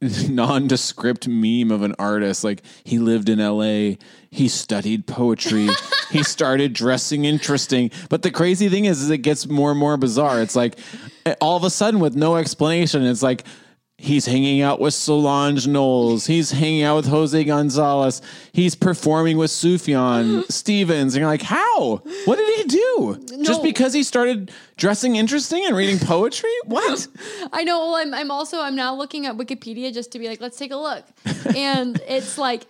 nondescript meme of an artist like he lived in LA he studied poetry he started dressing interesting but the crazy thing is, is it gets more and more bizarre it's like eh, all of a sudden with no explanation it's like He's hanging out with Solange Knowles. He's hanging out with Jose Gonzalez. He's performing with Sufjan Stevens. And you're like, how? What did he do? Just because he started dressing interesting and reading poetry? What? I know. Well, I'm, I'm also I'm now looking at Wikipedia just to be like, let's take a look, and it's like.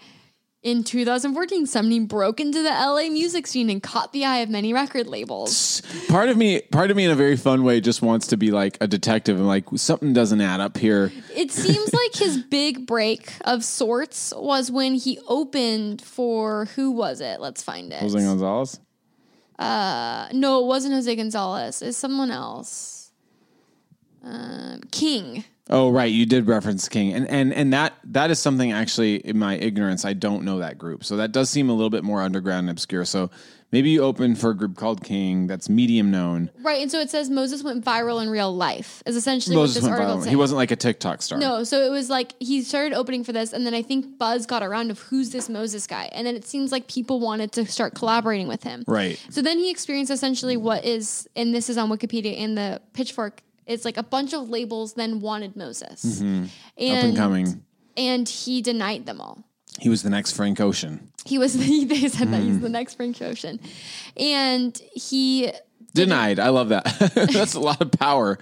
In 2014, Sumney broke into the LA music scene and caught the eye of many record labels. part of me, part of me in a very fun way just wants to be like a detective and like something doesn't add up here. It seems like his big break of sorts was when he opened for who was it? Let's find it. Jose Gonzalez? Uh No, it wasn't Jose Gonzalez. It's someone else. um, King. Oh, right. You did reference King, and and and that that is something actually in my ignorance I don't know that group. So that does seem a little bit more underground and obscure. So maybe you open for a group called King that's medium known. Right, and so it says Moses went viral in real life. Is essentially Moses what this went article viral. He wasn't like a TikTok star. No, so it was like he started opening for this, and then I think Buzz got around of who's this Moses guy, and then it seems like people wanted to start collaborating with him. Right. So then he experienced essentially what is, and this is on Wikipedia and the Pitchfork. It's like a bunch of labels then wanted Moses, and Up and coming. and he denied them all. He was the next Frank Ocean. He was the, they said that Hmm. he's the next Frank Ocean, and he Denied. I love that. That's a lot of power.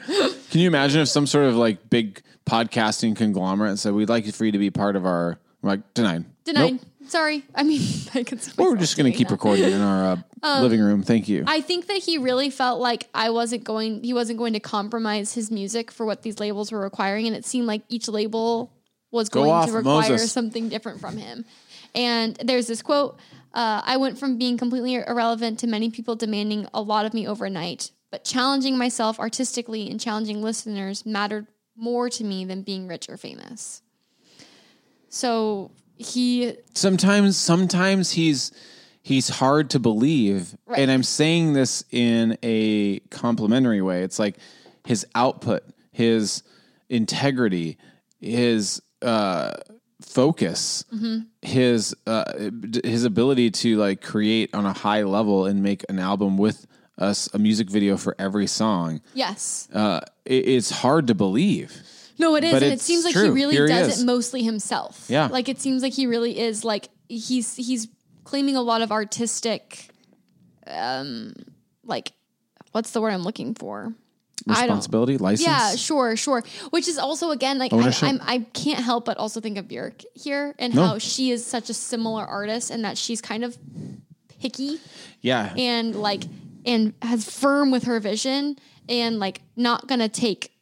Can you imagine if some sort of like big podcasting conglomerate said, "We'd like for you to be part of our," I'm like denied. denied. Nope. Sorry, I mean I could. see Or we're myself just going to doing keep that. recording in our uh, living room. Thank you. I think that he really felt like I wasn't going he wasn't going to compromise his music for what these labels were requiring and it seemed like each label was Go going off, to require Moses. something different from him. And there's this quote uh, I went from being completely irrelevant to many people demanding a lot of me overnight, but challenging myself artistically and challenging listeners mattered more to me than being rich or famous. So he sometimes sometimes he's he's hard to believe Right. and i'm saying this in a complimentary way it's like his output his integrity his uh focus Mm-hmm. his uh his ability to like create on a high level and make an album with us a music video for every song yes. uh it, it's hard to believe No, it is, But and it seems like he really Here does is. it mostly himself. Yeah. like it seems like he really is like he's he's claiming a lot of artistic, um, like what's the word I'm looking for? Responsibility license Yeah, sure, sure. Which is also again like I, I'm I can't help but also think of Björk here and No. how she is such a similar artist and that she's kind of picky yeah and like and has firm with her vision and like not gonna take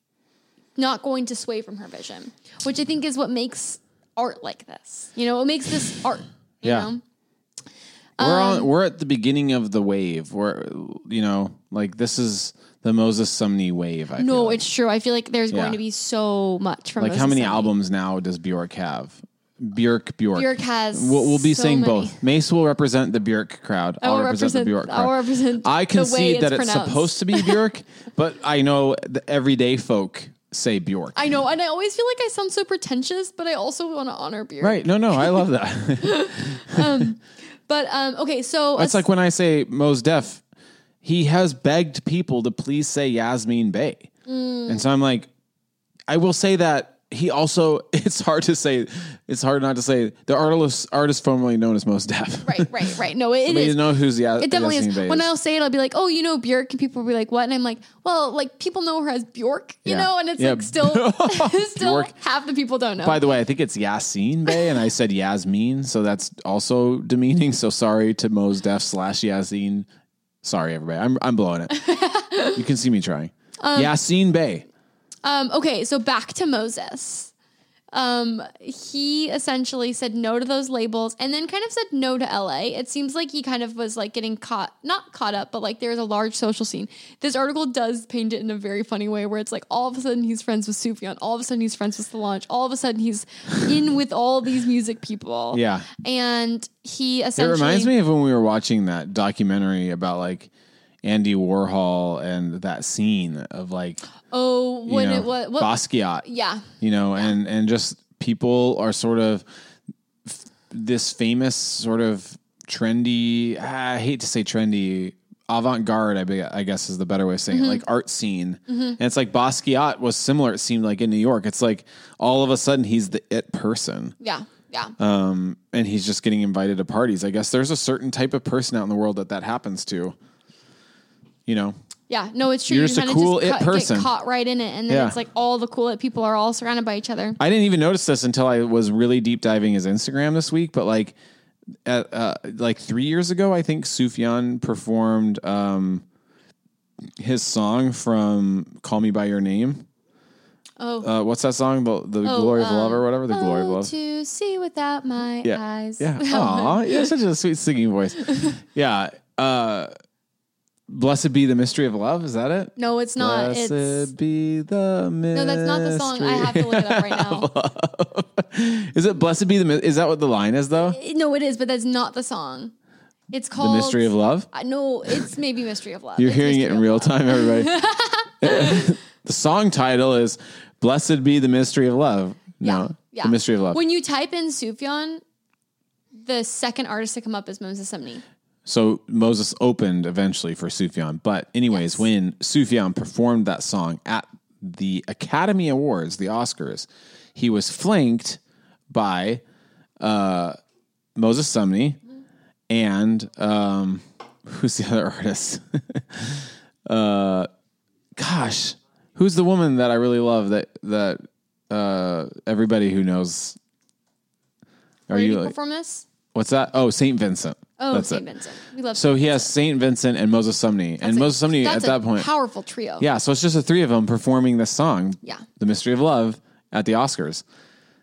not going to sway from her vision which i think is what makes art like this you know it makes this art you Yeah. know We're Um, on. We're at the beginning of the wave. We're, you know, like this is the Moses Sumney wave. I feel no like. it's true i feel like there's Yeah. going to be so much from like how many Sumney. albums now does Bjork have? Bjork, Bjork. Björk has We'll, we'll be so saying many. both. Mace will represent the Bjork crowd. I I'll will represent, the represent- Bjork crowd. represent I concede that it's pronounced. supposed to be Bjork, but I know the everyday folk say Bjork. i know and i always feel like i sound so pretentious but i also want to honor Björk. right? No, no, I love that. um, but um okay so It's like when I say Mos Def, he has begged people to please say Yasmin Bey. Mm. And so I'm like, I will say that he also, it's hard to say, it's hard not to say the artist, artist formerly known as Mos Def. right right right no it, you know who's ya- It definitely is. When I'll say it, I'll be like, "Oh, you know Bjork," and people will be like, "What?" And I'm like, "Well, like people know her as Bjork, you Yeah. know." And it's Yeah. like still, still Bjork. half the people don't know. By the way, I think it's Yasiin Bey, and I said Yasmin, so that's also demeaning. So sorry to Mos Def slash Yasiin. Sorry, everybody. I'm I'm blowing it. you can see me trying. Um, Yasiin Bey. Um, okay, so back to Moses. Um, he essentially said no to those labels and then kind of said no to LA. It seems like he kind of was like getting caught, not caught up, but like there's a large social scene. This article does paint it in a very funny way where it's like all of a sudden he's friends with Sufjan, all of a sudden he's friends with Solange, all of a sudden he's in with all these music people. Yeah. And he essentially. It reminds me of when we were watching that documentary about like Andy Warhol and that scene of like Oh, you when know, it was what Basquiat. yeah. you know, and and just people are sort of f- this famous sort of trendy. ah, I hate to say trendy. Avant-garde, I, be, I guess, is the better way of saying Mm-hmm. it. Like art scene, and it's like Basquiat was similar. It seemed like in New York, it's like all of a sudden he's the it person, Yeah. Yeah. um, and he's just getting invited to parties. I guess there's a certain type of person out in the world that that happens to. You know, yeah. No, it's true. You're You just a cool it cut- person. Get caught right in it, and then Yeah. it's like all the cool it people are all surrounded by each other. I didn't even notice this until I was really deep diving his Instagram this week. But like, at, uh, like three years ago, I think Sufjan performed um, his song from "Call Me by Your Name." Oh. Uh, what's that song? The, the Oh, Glory of um, Love or whatever. The Glory of Oh, Love. to see without my Yeah. eyes. Yeah. Aw, you have such a sweet singing voice. yeah. Uh, Blessed be the mystery of love. Is that it? No, it's not. Blessed it's be the mystery. no, that's not the song. I have to look it up right now. Is it blessed be the? Is that what the line is though? no, it is, but that's not the song. It's called The mystery of love. Uh, no, it's maybe Mystery of Love. You're It's hearing it in real Love. time, everybody. the song title is "Blessed be the mystery of love." No, yeah. the mystery of love. When you type in Sufjan, the second artist to come up is Moses Sumney. So Moses opened eventually for Sufjan. But anyways, Yes. when Sufjan performed that song at the Academy Awards, the Oscars, he was flanked by uh, Moses Sumney and um, who's the other artist? uh, gosh, who's the woman that I really love that that uh, everybody who knows. Are did you like, perform this? what's that? Oh, Saint Vincent. Oh, That's St. it. Vincent. We love So Saint he has Saint Vincent and Moses Sumney, and. Moses Sumney at that point, powerful trio. yeah. So it's just the three of them performing this song, Yeah. "The Mystery of Love," at the Oscars.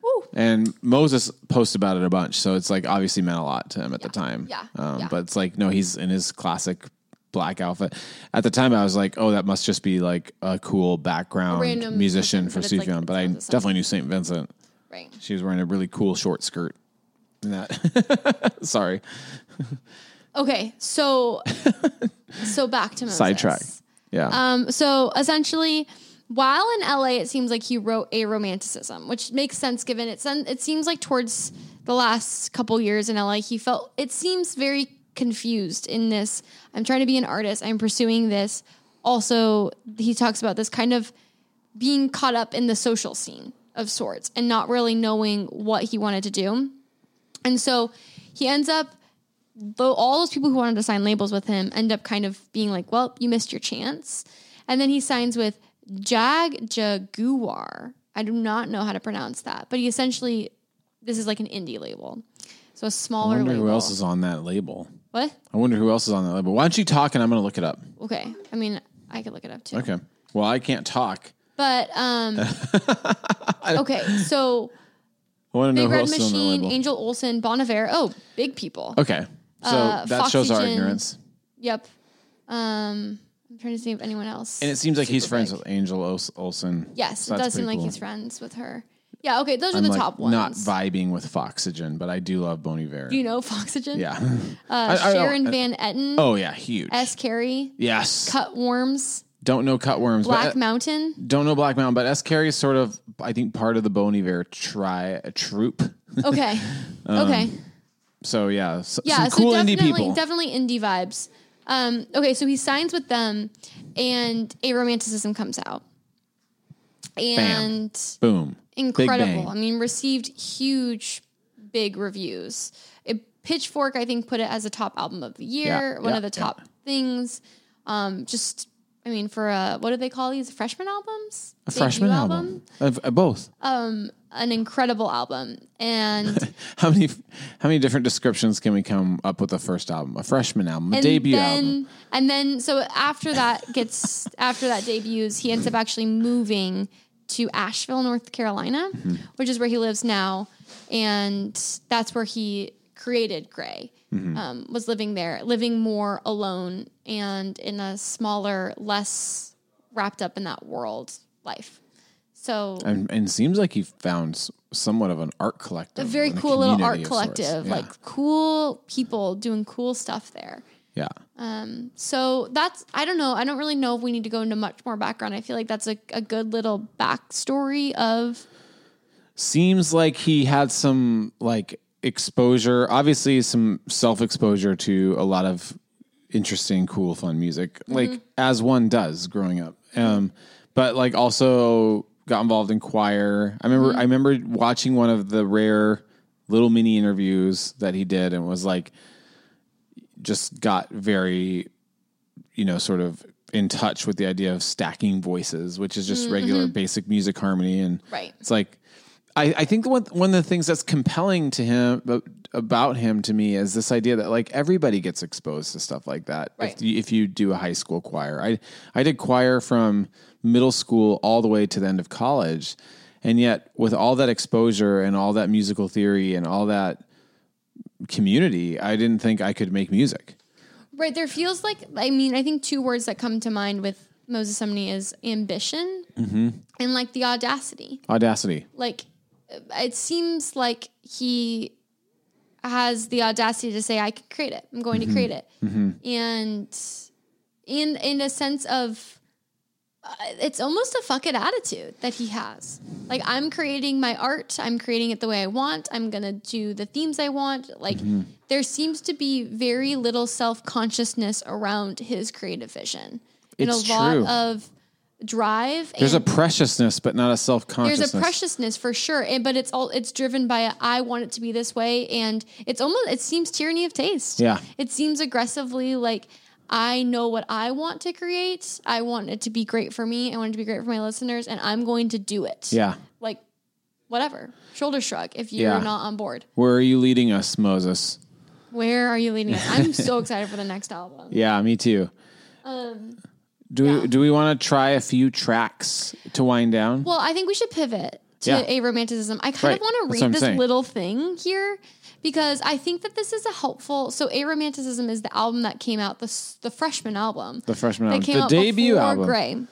Woo. And Moses posted about it a bunch, so it's like obviously meant a lot to him at the time. Yeah. Um, Yeah. But it's like no, he's in his classic black outfit. At the time, I was like, oh, that must just be like a cool background random musician for it's like- Sufjan. but I it's Moses Sumney. definitely knew Saint Vincent. Right. She was wearing a really cool short skirt. in That sorry, Okay. So, so back to Moses. sidetrack. Yeah. Um, so essentially, while in LA, it seems like he wrote a romanticism, which makes sense given it. It seems like towards the last couple years in LA, he felt it seems very confused in this. I'm trying to be an artist. I'm pursuing this. Also, he talks about this kind of being caught up in the social scene of sorts and not really knowing what he wanted to do. And so he ends up, though all those people who wanted to sign labels with him end up kind of being like, well, you missed your chance. And then he signs with Jagjaguwar. I do not know how to pronounce that, but he essentially, this is like an indie label. So a smaller wonder label. who else is on that label. what? I wonder who else is on that label. Why don't you talk and I'm going to look it up? Okay. I mean, I could look it up too. Okay. Well, I can't talk. But, um, okay. So I want to know Big who Red else is on that Machine. Angel Olsen, Bon Iver. Oh, big people. Okay. So Uh, that shows our ignorance. Yep. Um, I'm trying to see if anyone else. And it seems like he's friends big. with Angel Olsen. Yes, So it does seem like cool. he's friends with her. Yeah. Okay, those are I'm the like top ones. not vibing with Foxygen, but I do love Bon Iver. Do you know Foxygen? yeah. Uh, I- I Sharon I- Van Etten. oh yeah, huge. S. Carey. yes. Cut Worms. don't know Cutworms. Black but, Mountain. don't know Black Mountain, but S. Carey is sort of, I think, part of the Bon Iver tri troop. Okay. Um, okay. So yeah, Yeah. some so cool indie definitely, people. definitely indie vibes. Um, okay, so he signs with them, and a romanticism comes out, and Boom. incredible. I mean, received huge, big reviews. It, Pitchfork, I think, put it as a top album of the year, Yeah, one yeah, of the top things. Um, just, I mean, for a what do they call these freshman albums? A freshman album. Uh, uh, both. Um, an incredible album, and How many how many different descriptions can we come up with a first album? A freshman album, a debut then, album. And then, so after that gets after that debuts, he ends up actually moving to Asheville, North Carolina, Mm-hmm. which is where he lives now, and that's where he created Gray. Mm-hmm. Um, was living there, living more alone and in a smaller, less wrapped up in that world life. So And and it seems like he found somewhat of an art collective. a very and a cool little art collective, Yeah. like cool people doing cool stuff there. yeah. Um, so that's I don't know. I don't really know if we need to go into much more background. I feel like that's a, a good little backstory of Seems like he had some like exposure, obviously some self exposure to a lot of interesting, cool, fun music, mm-hmm. like as one does growing up. Um, but like also got involved in choir. I remember mm-hmm. I remember watching one of the rare little mini interviews that he did and was like just got very you know sort of in touch with the idea of stacking voices, which is just mm-hmm. regular basic music harmony and Right. it's like I, I think one one of the things that's compelling to him about him to me is this idea that like everybody gets exposed to stuff like that Right. if you, if you do a high school choir. I I did choir from middle school all the way to the end of college, and yet with all that exposure and all that musical theory and all that community, I didn't think I could make music. Right. There feels like, I mean, I think two words that come to mind with Moses Sumney is ambition Mm-hmm. and like the audacity. Audacity. Like, it seems like he has the audacity to say, I can create it. I'm going Mm-hmm. to create it. And in, in a sense of, uh, it's almost a fuck it attitude that he has. Like, I'm creating my art, I'm creating it the way I want, I'm going to do the themes I want. Like, Mm-hmm. there seems to be very little self consciousness around his creative vision. And It's a lot true. of drive. There's a preciousness, but not a self consciousness. there's a preciousness for sure, and, but it's all it's driven by a, I want it to be this way, and it's almost it seems tyranny of taste. Yeah. it seems aggressively like I know what I want to create. I want it to be great for me. I want it to be great for my listeners, and I'm going to do it. Yeah. like whatever. Shoulder shrug if you're Yeah. not on board. Where are you leading us, Moses? Where are you leading us? I'm so excited for the next album. Yeah, me too. Um, do yeah. we, do we want to try a few tracks to wind down? Well, I think we should pivot to Yeah. a romanticism. I kind Right. of want to read this saying. little thing here because I think that this is a helpful. So, a romanticism is the album that came out the the freshman album, the freshman that album, came the out debut album. Gray.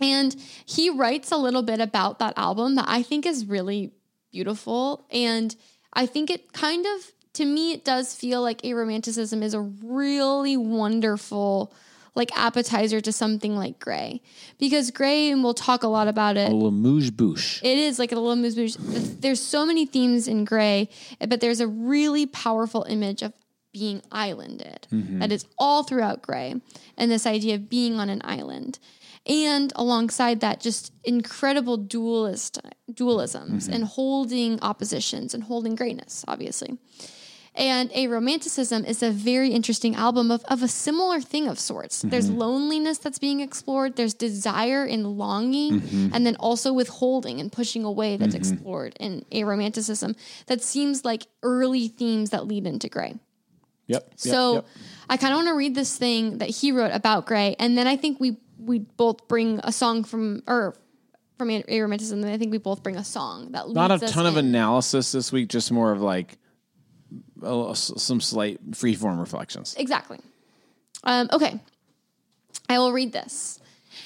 And he writes a little bit about that album that I think is really beautiful. And I think it kind of, to me, it does feel like a romanticism is a really wonderful, like appetizer to something like Gray. Because Gray, and we'll talk a lot about it, A little mouche bouche. it is like a little moose bouche. There's so many themes in Gray, but there's a really powerful image of being islanded mm-hmm. that is all throughout Gray, and this idea of being on an island, and alongside that, just incredible dualist dualisms mm-hmm. and holding oppositions and holding greatness, obviously. And a romanticism is a very interesting album of, of a similar thing of sorts. There's mm-hmm. loneliness that's being explored, there's desire and longing, mm-hmm. and then also withholding and pushing away that's mm-hmm. explored in a romanticism that seems like early themes that lead into Gray. Yep. yep, So yep. I kind of want to read this thing that he wrote about Gray, and then I think we we both bring a song from or from a a romanticism. And I think we both bring a song that not a ton of analysis this week, just more of like some slight freeform reflections. exactly. Um, okay, I will read this.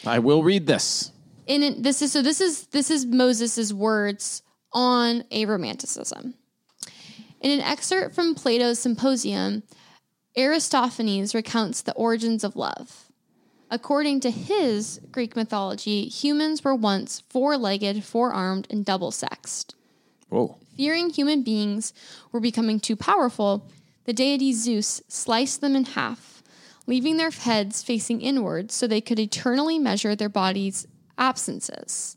I will read this. in it, this is so this is this is Moses's words on a romanticism. In an excerpt from Plato's Symposium, Aristophanes recounts the origins of love. According to his Greek mythology, humans were once four-legged, four-armed, and double-sexed. Whoa. Fearing human beings were becoming too powerful, the deity Zeus sliced them in half, leaving their heads facing inwards so they could eternally measure their bodies' absences.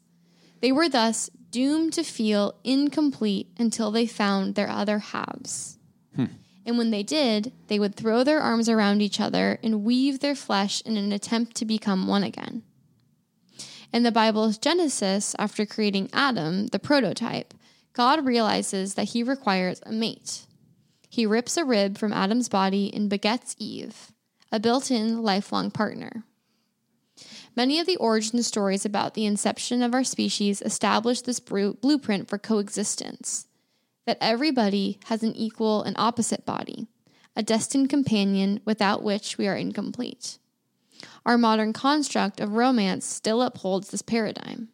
They were thus doomed to feel incomplete until they found their other halves. Hmm. And when they did, they would throw their arms around each other and weave their flesh in an attempt to become one again. In the Bible's Genesis, after creating Adam, the prototype, God realizes that he requires a mate. He rips a rib from Adam's body and begets Eve, a built in lifelong partner. Many of the origin stories about the inception of our species establish this blueprint for coexistence that everybody has an equal and opposite body, a destined companion without which we are incomplete. Our modern construct of romance still upholds this paradigm.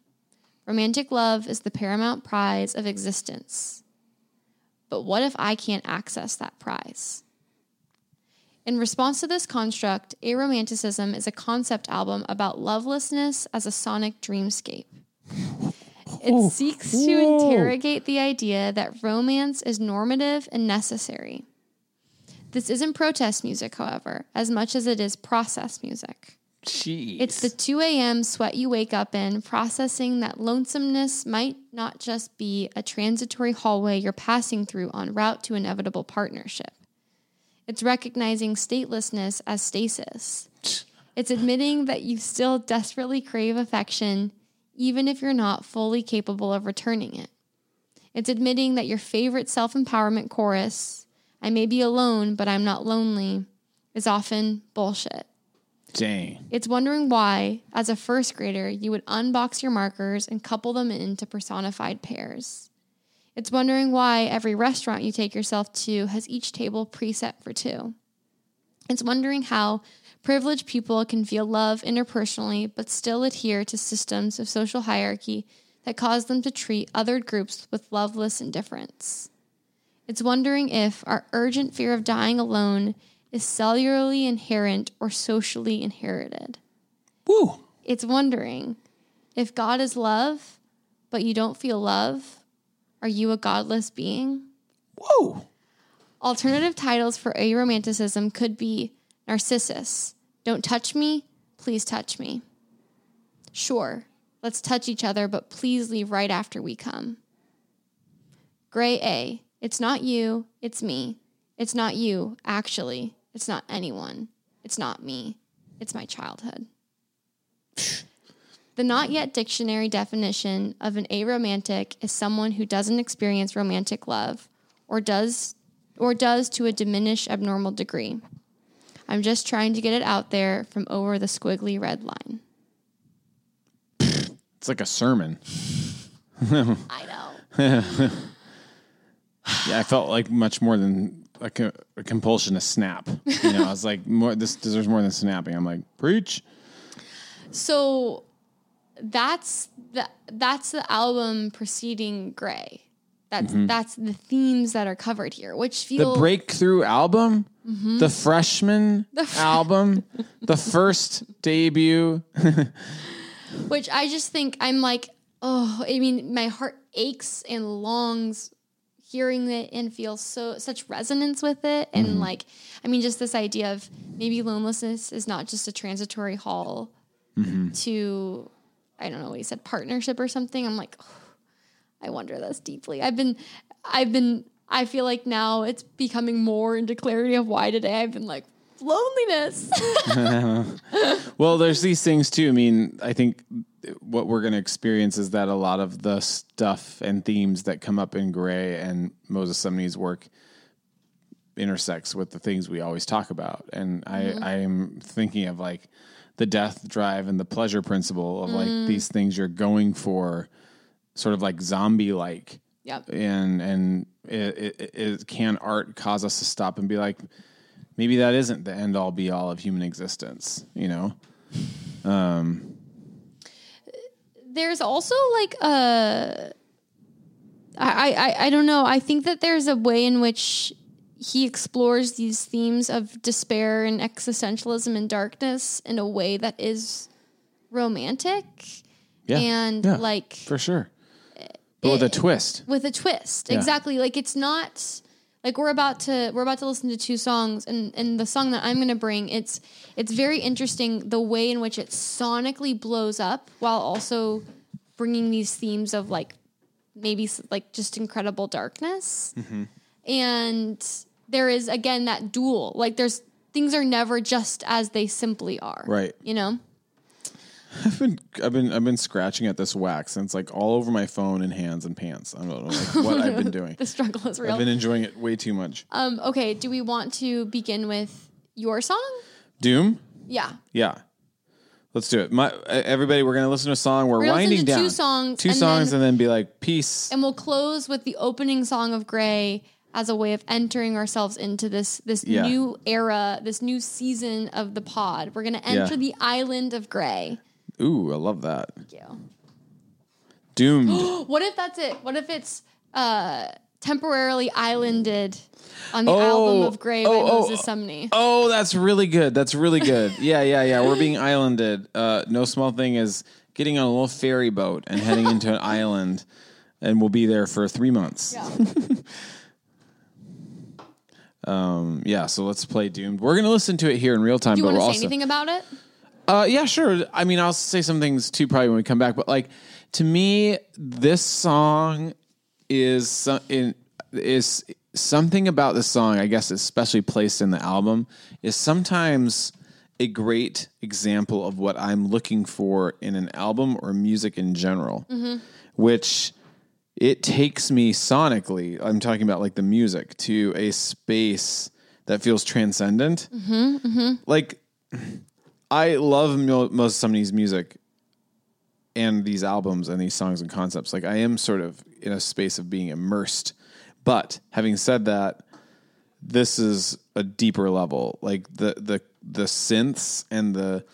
Romantic love is the paramount prize of existence. But what if I can't access that prize? In response to this construct, Aromanticism is a concept album about lovelessness as a sonic dreamscape. It seeks to interrogate the idea that romance is normative and necessary. This isn't protest music, however, as much as it is process music. Jeez. It's the 2 a.m. sweat you wake up in, processing that lonesomeness might not just be a transitory hallway you're passing through en route to inevitable partnership. It's recognizing statelessness as stasis. It's admitting that you still desperately crave affection, even if you're not fully capable of returning it. It's admitting that your favorite self empowerment chorus, I may be alone, but I'm not lonely, is often bullshit. Dang. It's wondering why, as a first grader, you would unbox your markers and couple them into personified pairs. It's wondering why every restaurant you take yourself to has each table preset for two. It's wondering how privileged people can feel love interpersonally but still adhere to systems of social hierarchy that cause them to treat other groups with loveless indifference. It's wondering if our urgent fear of dying alone is cellularly inherent or socially inherited. Woo. It's wondering if God is love, but you don't feel love, are you a godless being? Whoa. Alternative titles for aromanticism could be Narcissus, Don't Touch Me, Please Touch Me. Sure, let's touch each other, but please leave right after we come. Gray A, It's not you, it's me. It's not you, actually. It's not anyone. It's not me. It's my childhood. The not yet dictionary definition of an aromantic is someone who doesn't experience romantic love or does or does to a diminished abnormal degree. I'm just trying to get it out there from over the squiggly red line. It's like a sermon. I know. Yeah, I felt like much more than a, a compulsion to snap. You know, I was like, more. This deserves more than snapping. I'm like, preach. So that's the that's the album preceding Gray. That's mm-hmm. that's the themes that are covered here, which The feel breakthrough album, mm-hmm. the freshman album, the first debut. which I just think I'm like, oh, I mean, my heart aches and longs hearing it and feel so such resonance with it. And mm-hmm. like, I mean, just this idea of maybe loneliness is not just a transitory haul mm-hmm. to, I don't know what he said, partnership or something. I'm like, oh, I wonder this deeply. I've been, I've been, I feel like now it's becoming more into clarity of why today I've been like loneliness. Well, there's these things too. I mean, I think what we're going to experience is that a lot of the stuff and themes that come up in Gray and Moses Sumney's work intersects with the things we always talk about. And I, mm-hmm. I'm thinking of like the death drive and the pleasure principle of like mm-hmm. these things you're going for, sort of like zombie like. yep. And and it, it, it, can art cause us to stop and be like, maybe that isn't the end all be all of human existence, you know? Um, there's also like uh, a I, I I don't know. I think that there's a way in which he explores these themes of despair and existentialism and darkness in a way that is romantic Yeah. and Yeah. like For sure. But with a eh, twist. with a twist. Yeah. Exactly. Like it's not like we're about to we're about to listen to two songs and and the song that I'm going to bring it's it's very interesting the way in which it sonically blows up while also bringing these themes of like maybe like just incredible darkness. Mm-hmm. And there is again that dual like there's things are never just as they simply are. Right. You know? I've been I've been I've been scratching at this wax and it's like all over my phone and hands and pants. I don't know like what I've been doing. The struggle is real. I've been enjoying it way too much. um okay, do we want to begin with your song? Doom? Yeah. Yeah. Let's do it. My everybody, we're gonna listen to a song. We're, We're gonna listen winding to down two songs, two and songs, then- and then be like, peace. and we'll close with the opening song of Gray as a way of entering ourselves into this this Yeah. new era, this new season of the pod. We're gonna enter the island of Gray. Ooh, I love that. Thank you. Doomed. What if that's it? What if it's uh, temporarily islanded on the Oh, album of Gray by oh, oh, Moses Sumney? Oh, that's really good. That's really good. Yeah, yeah, yeah. We're being islanded. Uh, no small thing is getting on a little ferry boat and heading into an island, and we'll be there for three months. Yeah. Um, yeah. So let's play Doomed. We're gonna listen to it here in real time. Do you but want to we're say also, anything about it? Uh, yeah, sure. I mean, I'll say some things too probably when we come back. But like to me, this song is in is something about the song. I guess especially placed in the album is sometimes a great example of what I'm looking for in an album or music in general, mm-hmm. which it takes me sonically. I'm talking about like the music to a space that feels transcendent. Mm-hmm, mm-hmm. Like I love Mo- most of Sumney's music and these albums and these songs and concepts. Like I am sort of in a space of being immersed. But having said that, this is a deeper level. Like the the the synths and the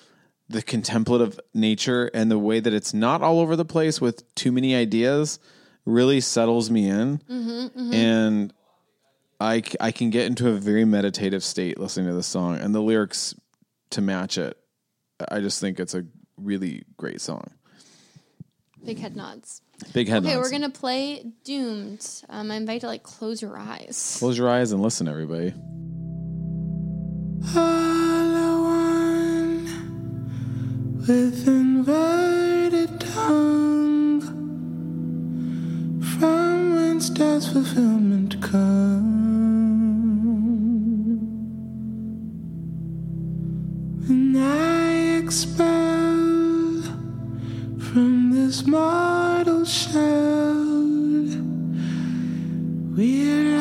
the contemplative nature and the way that it's not all over the place with too many ideas really settles me in. Mm-hmm, mm-hmm. And I, I can get into a very meditative state listening to this song and the lyrics to match it. I just think it's a really great song. Big head nods. Big head Okay, nods. we're gonna play Doomed. Um, I invite you to like close your eyes. Close your eyes and listen, everybody. All I want with inverted tongue, from whence does fulfillment come? Expel from this mortal shell, will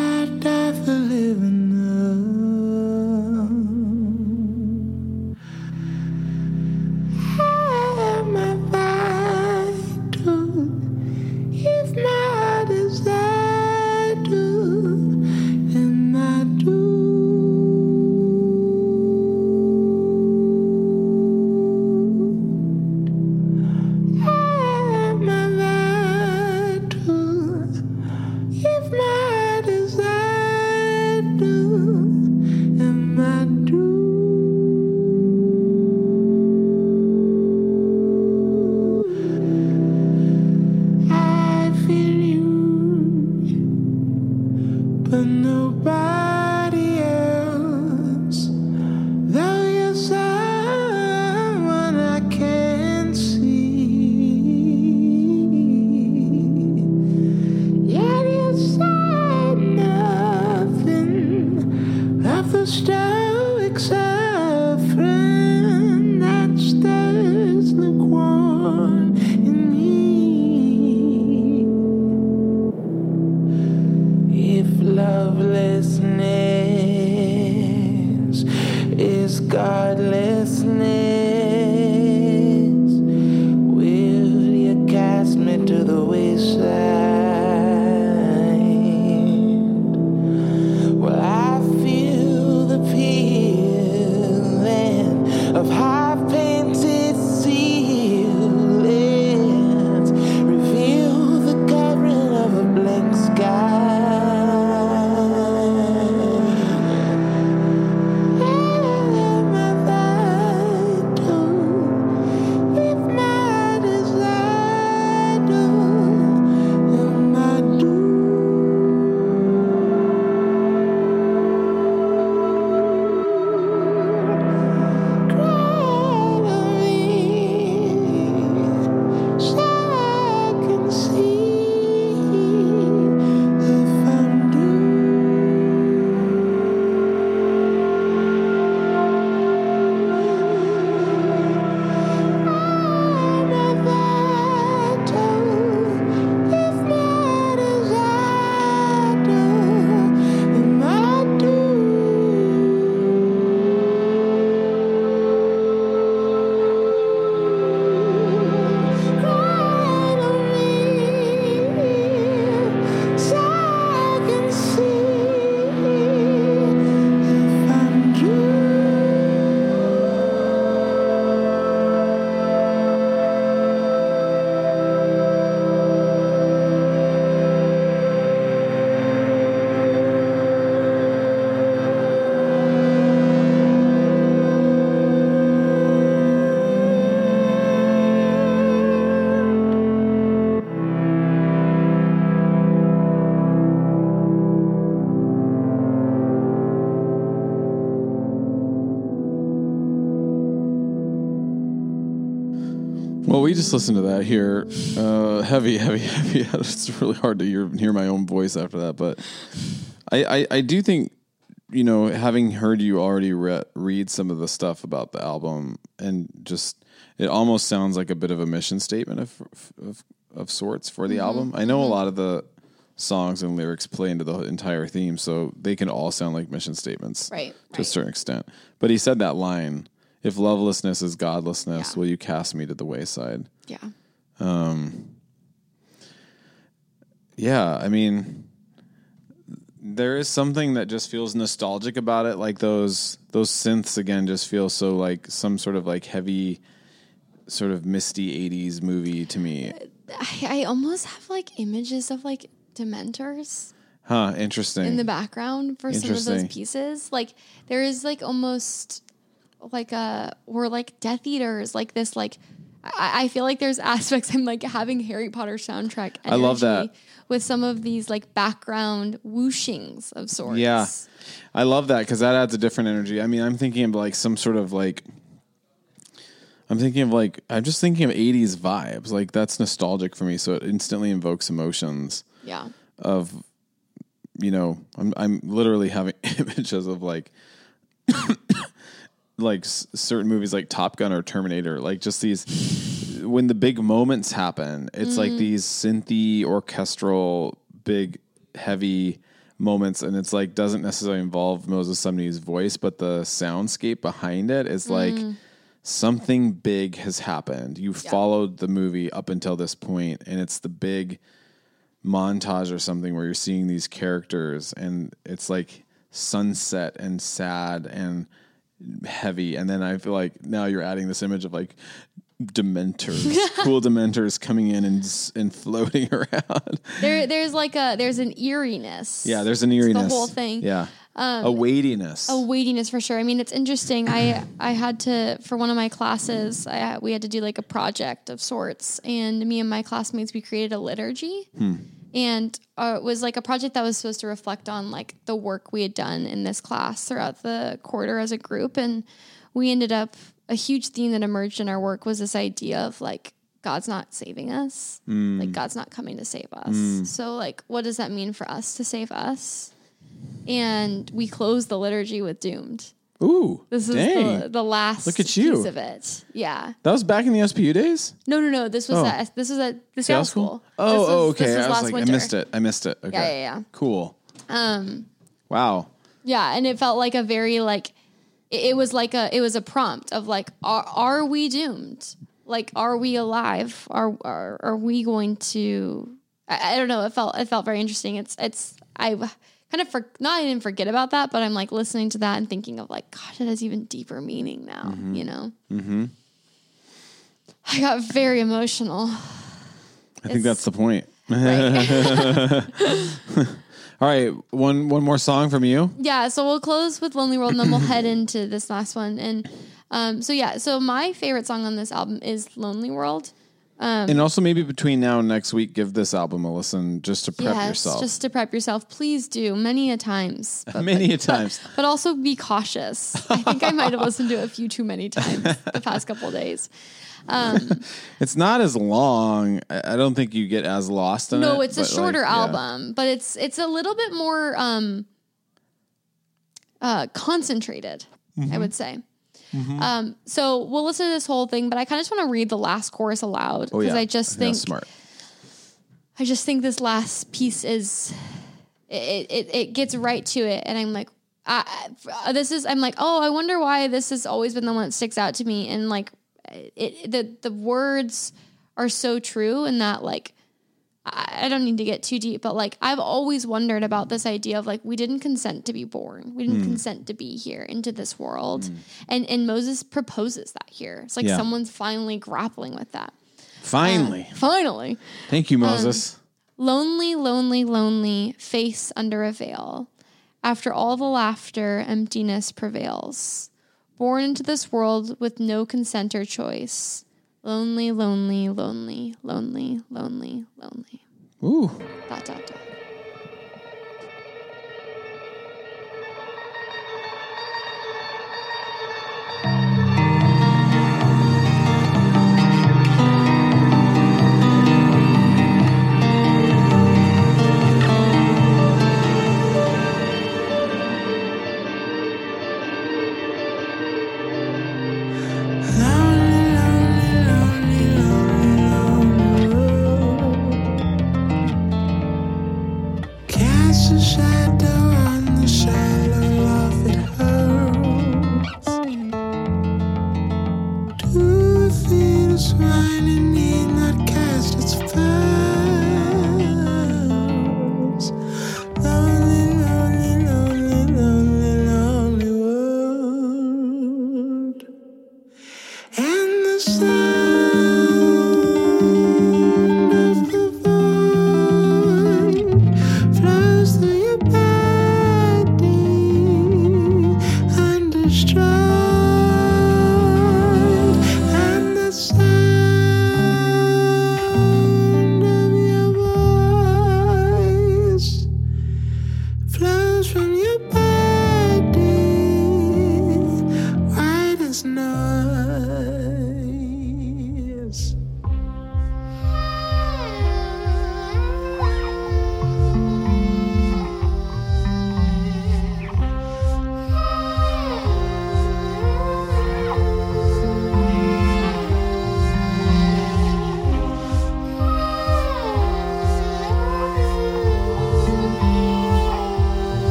If lovelessness just listened to that here. Uh, heavy, heavy, heavy. It's really hard to hear, hear my own voice after that. But I, I, I do think, you know, having heard you already re- read some of the stuff about the album and just, it almost sounds like a bit of a mission statement of, of, of sorts for the album. I know a lot of the songs and lyrics play into the entire theme, so they can all sound like mission statements Right, to a certain extent. But he said that line, if lovelessness is godlessness, Yeah. will you cast me to the wayside? Yeah. Um, yeah, I mean, There is something that just feels nostalgic about it, like those those synths again just feel so like some sort of like heavy, sort of misty '80s movie to me. Uh, I, I almost have like images of like Dementors Huh? Interesting. in the background for some of those pieces. Like there is like almost like uh, a or like Death Eaters, like this like I, I feel like there's aspects I'm like having Harry Potter soundtrack. Energy I love that. with some of these like background whooshings of sorts. Yeah. I love that because that adds a different energy. I mean, I'm thinking of like some sort of like. I'm thinking of like I'm just thinking of 80s vibes. Like that's nostalgic for me, so it instantly invokes emotions Yeah. of you know, I'm I'm literally having images of like like s- certain movies like Top Gun or Terminator, like just these when the big moments happen, it's like mm-hmm. these synthy orchestral big heavy moments and it's like doesn't necessarily involve Moses Sumney's voice, but the soundscape behind it is like mm-hmm. something big has happened. You followed the movie up until this point and it's the big montage or something where you're seeing these characters and it's like sunset and sad and heavy and then i feel like now you're adding this image of like dementors cool dementors coming in and and floating around There there's like a there's an eeriness. yeah there's an eeriness the whole thing. yeah um, a weightiness a weightiness for sure. I mean, it's interesting. I I had to for one of my classes. I we had to do like a project of sorts, and me and my classmates we created a liturgy, hmm. And uh, it was like a project that was supposed to reflect on like the work we had done in this class throughout the quarter as a group, and we ended up a huge theme that emerged in our work was this idea of like God's not saving us, like God's not coming to save us. So like, what does that mean for us to save us? and we closed the liturgy with doomed. Ooh This is dang the, the last Look at you. piece of it. Yeah. that was back in the SPU days No, no, no. This was Oh. at this was at the sales school. oh This was- oh okay This was i was last like winter. i missed it i missed it okay Yeah, yeah, yeah. cool um wow Yeah, and it felt like a very like it, it was like a it was a prompt of like are are we doomed? Like are we alive? Are are are we going to? I, I don't know. It felt it felt very interesting. It's it's I kind of for not I didn't forget about that, but I'm like listening to that and thinking of like gosh, it has even deeper meaning now. You know. Mm-hmm. I got very emotional. i think that's the point Right. all right one one more song from you Yeah, so we'll close with Lonely World and then we'll head into this last one. And um, so yeah, so my favorite song on this album is Lonely World. And also maybe between now and next week give this album a listen just to prep yes, yourself just to prep yourself. Please do many a times. But, many a times but also be cautious. I think I might have listened to it a few too many times the past couple of days. It's not as long. I don't think you get as lost in it. No, it's a but, like, shorter yeah. album, but it's it's a little bit more um, uh, concentrated. Mm-hmm. I would say. Um, so we'll listen to this whole thing, but I kind of just want to read the last chorus aloud Oh because yeah, I just think that's smart. I just think this last piece is it it, it gets right to it, and I'm like, I- this is I'm like, oh, I wonder why this has always been the one that sticks out to me, and like, it the the words are so true, and that like. I don't need to get too deep, but like I've always wondered about this idea of like we didn't consent to be born, we didn't hmm. consent to be here into this world, hmm. and and Moses proposes that here. It's like Yeah. someone's finally grappling with that. Finally, uh, Finally, thank you, um, Moses. Lonely, lonely, lonely, face under a veil. After all the laughter, emptiness prevails. Born into this world with no consent or choice. Lonely, lonely, lonely, lonely, lonely, lonely. Ooh, Dot, dot, dot.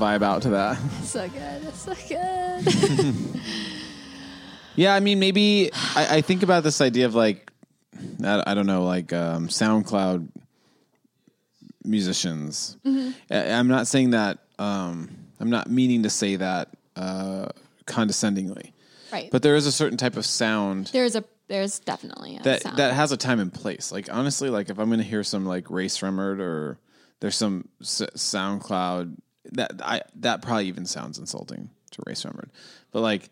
Vibe out to that. So good. So good. Yeah, I mean, maybe I, I think about this idea of like, I, I don't know, like um, SoundCloud musicians. Mm-hmm. I, I'm not saying that. Um, I'm not meaning to say that uh, condescendingly, right. but there is a certain type of sound there's a there's definitely a that sound. that has a time and place. Like honestly, like if I'm going to hear some like Rae Sremmurd or there's some s- SoundCloud that I that probably even sounds insulting to Rae Sremmurd, but like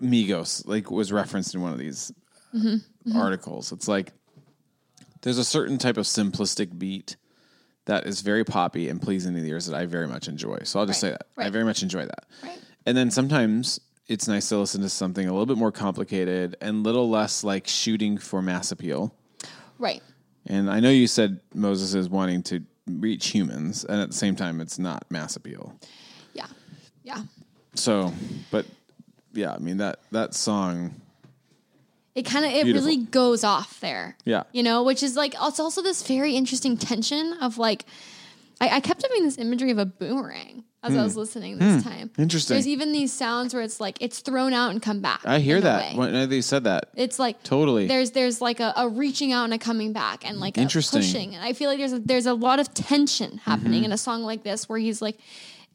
Migos like was referenced in one of these Mm-hmm. articles. It's like there's a certain type of simplistic beat that is very poppy and pleasing to the ears that I very much enjoy. So I'll just Right, say that I very much enjoy that. Right. And then sometimes it's nice to listen to something a little bit more complicated and a little less like shooting for mass appeal. right. And I know you said Moses is wanting to reach humans, and at the same time, it's not mass appeal. Yeah. Yeah. So, but yeah, I mean that that song, It kind of it Beautiful. really goes off there. Yeah. You know, which is like it's also this very interesting tension of like I, I kept having this imagery of a boomerang as I was listening this time. Hmm. Interesting. There's even these sounds where it's like it's thrown out and come back. I hear that when they said that. It's like Totally. There's there's like a, a reaching out and a coming back and like Interesting. Mm-hmm. pushing. And I feel like there's a, there's a lot of tension happening in a song like this where he's like,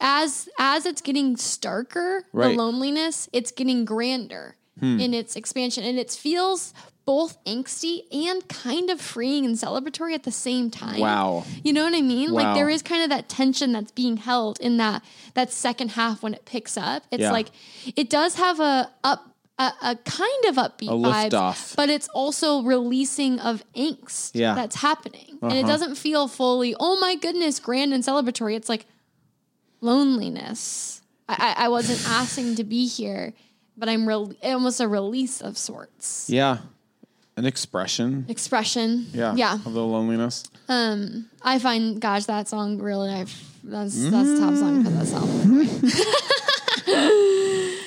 as as it's getting starker, Right. Hmm. the loneliness, it's getting grander in its expansion, and it feels both angsty and kind of freeing and celebratory at the same time. Wow. You know what I mean? Wow. Like there is kind of that tension that's being held in that that second half when it picks up. It's Yeah. like it does have a up a, a kind of upbeat A vibes, but it's also releasing of angst Yeah. that's happening. And it Uh-huh. doesn't feel fully, oh my goodness, grand and celebratory. It's like loneliness. I, I, I wasn't asking to be here, but I'm re- almost a release of sorts. Yeah, an expression. Expression. Yeah, Yeah. of the loneliness. Um, I find, gosh, that song really, I've, that's, that's the top song for that album.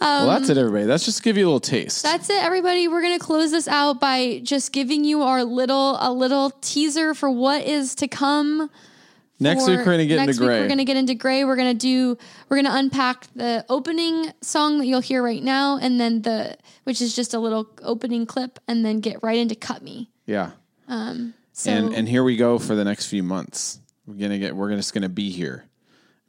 well, that's it, everybody. That's just to give you a little taste. That's it, everybody. We're gonna close this out by just giving you our little a little teaser for what is to come. Next week, we're going to get next into gray. Week we're gonna get into gray. We're gonna do. We're gonna unpack the opening song that you'll hear right now, and then the which is just a little opening clip, and then get right into cut me. yeah. Um. So and and here we go for the next few months. We're gonna get. We're just gonna be here.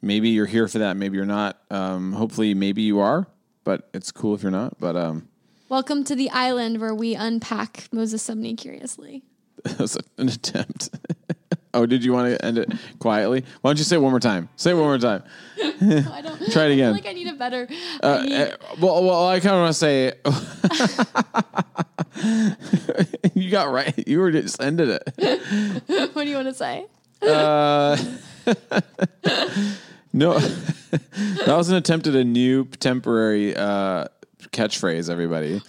Maybe you're here for that. Maybe you're not. Um, hopefully, maybe you are. But it's cool if you're not. But um, welcome to the island where we unpack Moses Sumney curiously. it was an attempt. oh, did you want to end it quietly? Why don't you say it one more time? Say it one more time. I don't Try it I feel again. like I need a better. Uh, need, uh, well, well, I kind of want to say. you got right. You were just ended it. what do you want to say? Uh, no, that was an attempt at a new temporary uh, catchphrase. Everybody.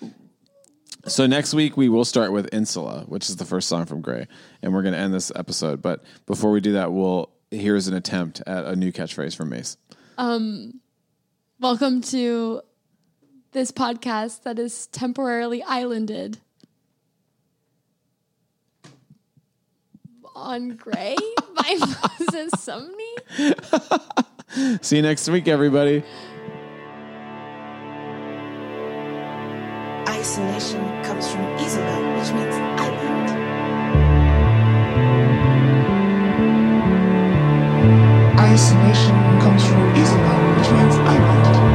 So next week we will start with Insula, which is the first song from Gray, and we're going to end this episode. But before we do that, we'll here's an attempt at a new catchphrase from Mace. Um, welcome to this podcast that is temporarily islanded on Gray by Moses Sumney. See you next week, everybody. Isolation comes from "isola," which means island. Isolation comes from "isola," which means island.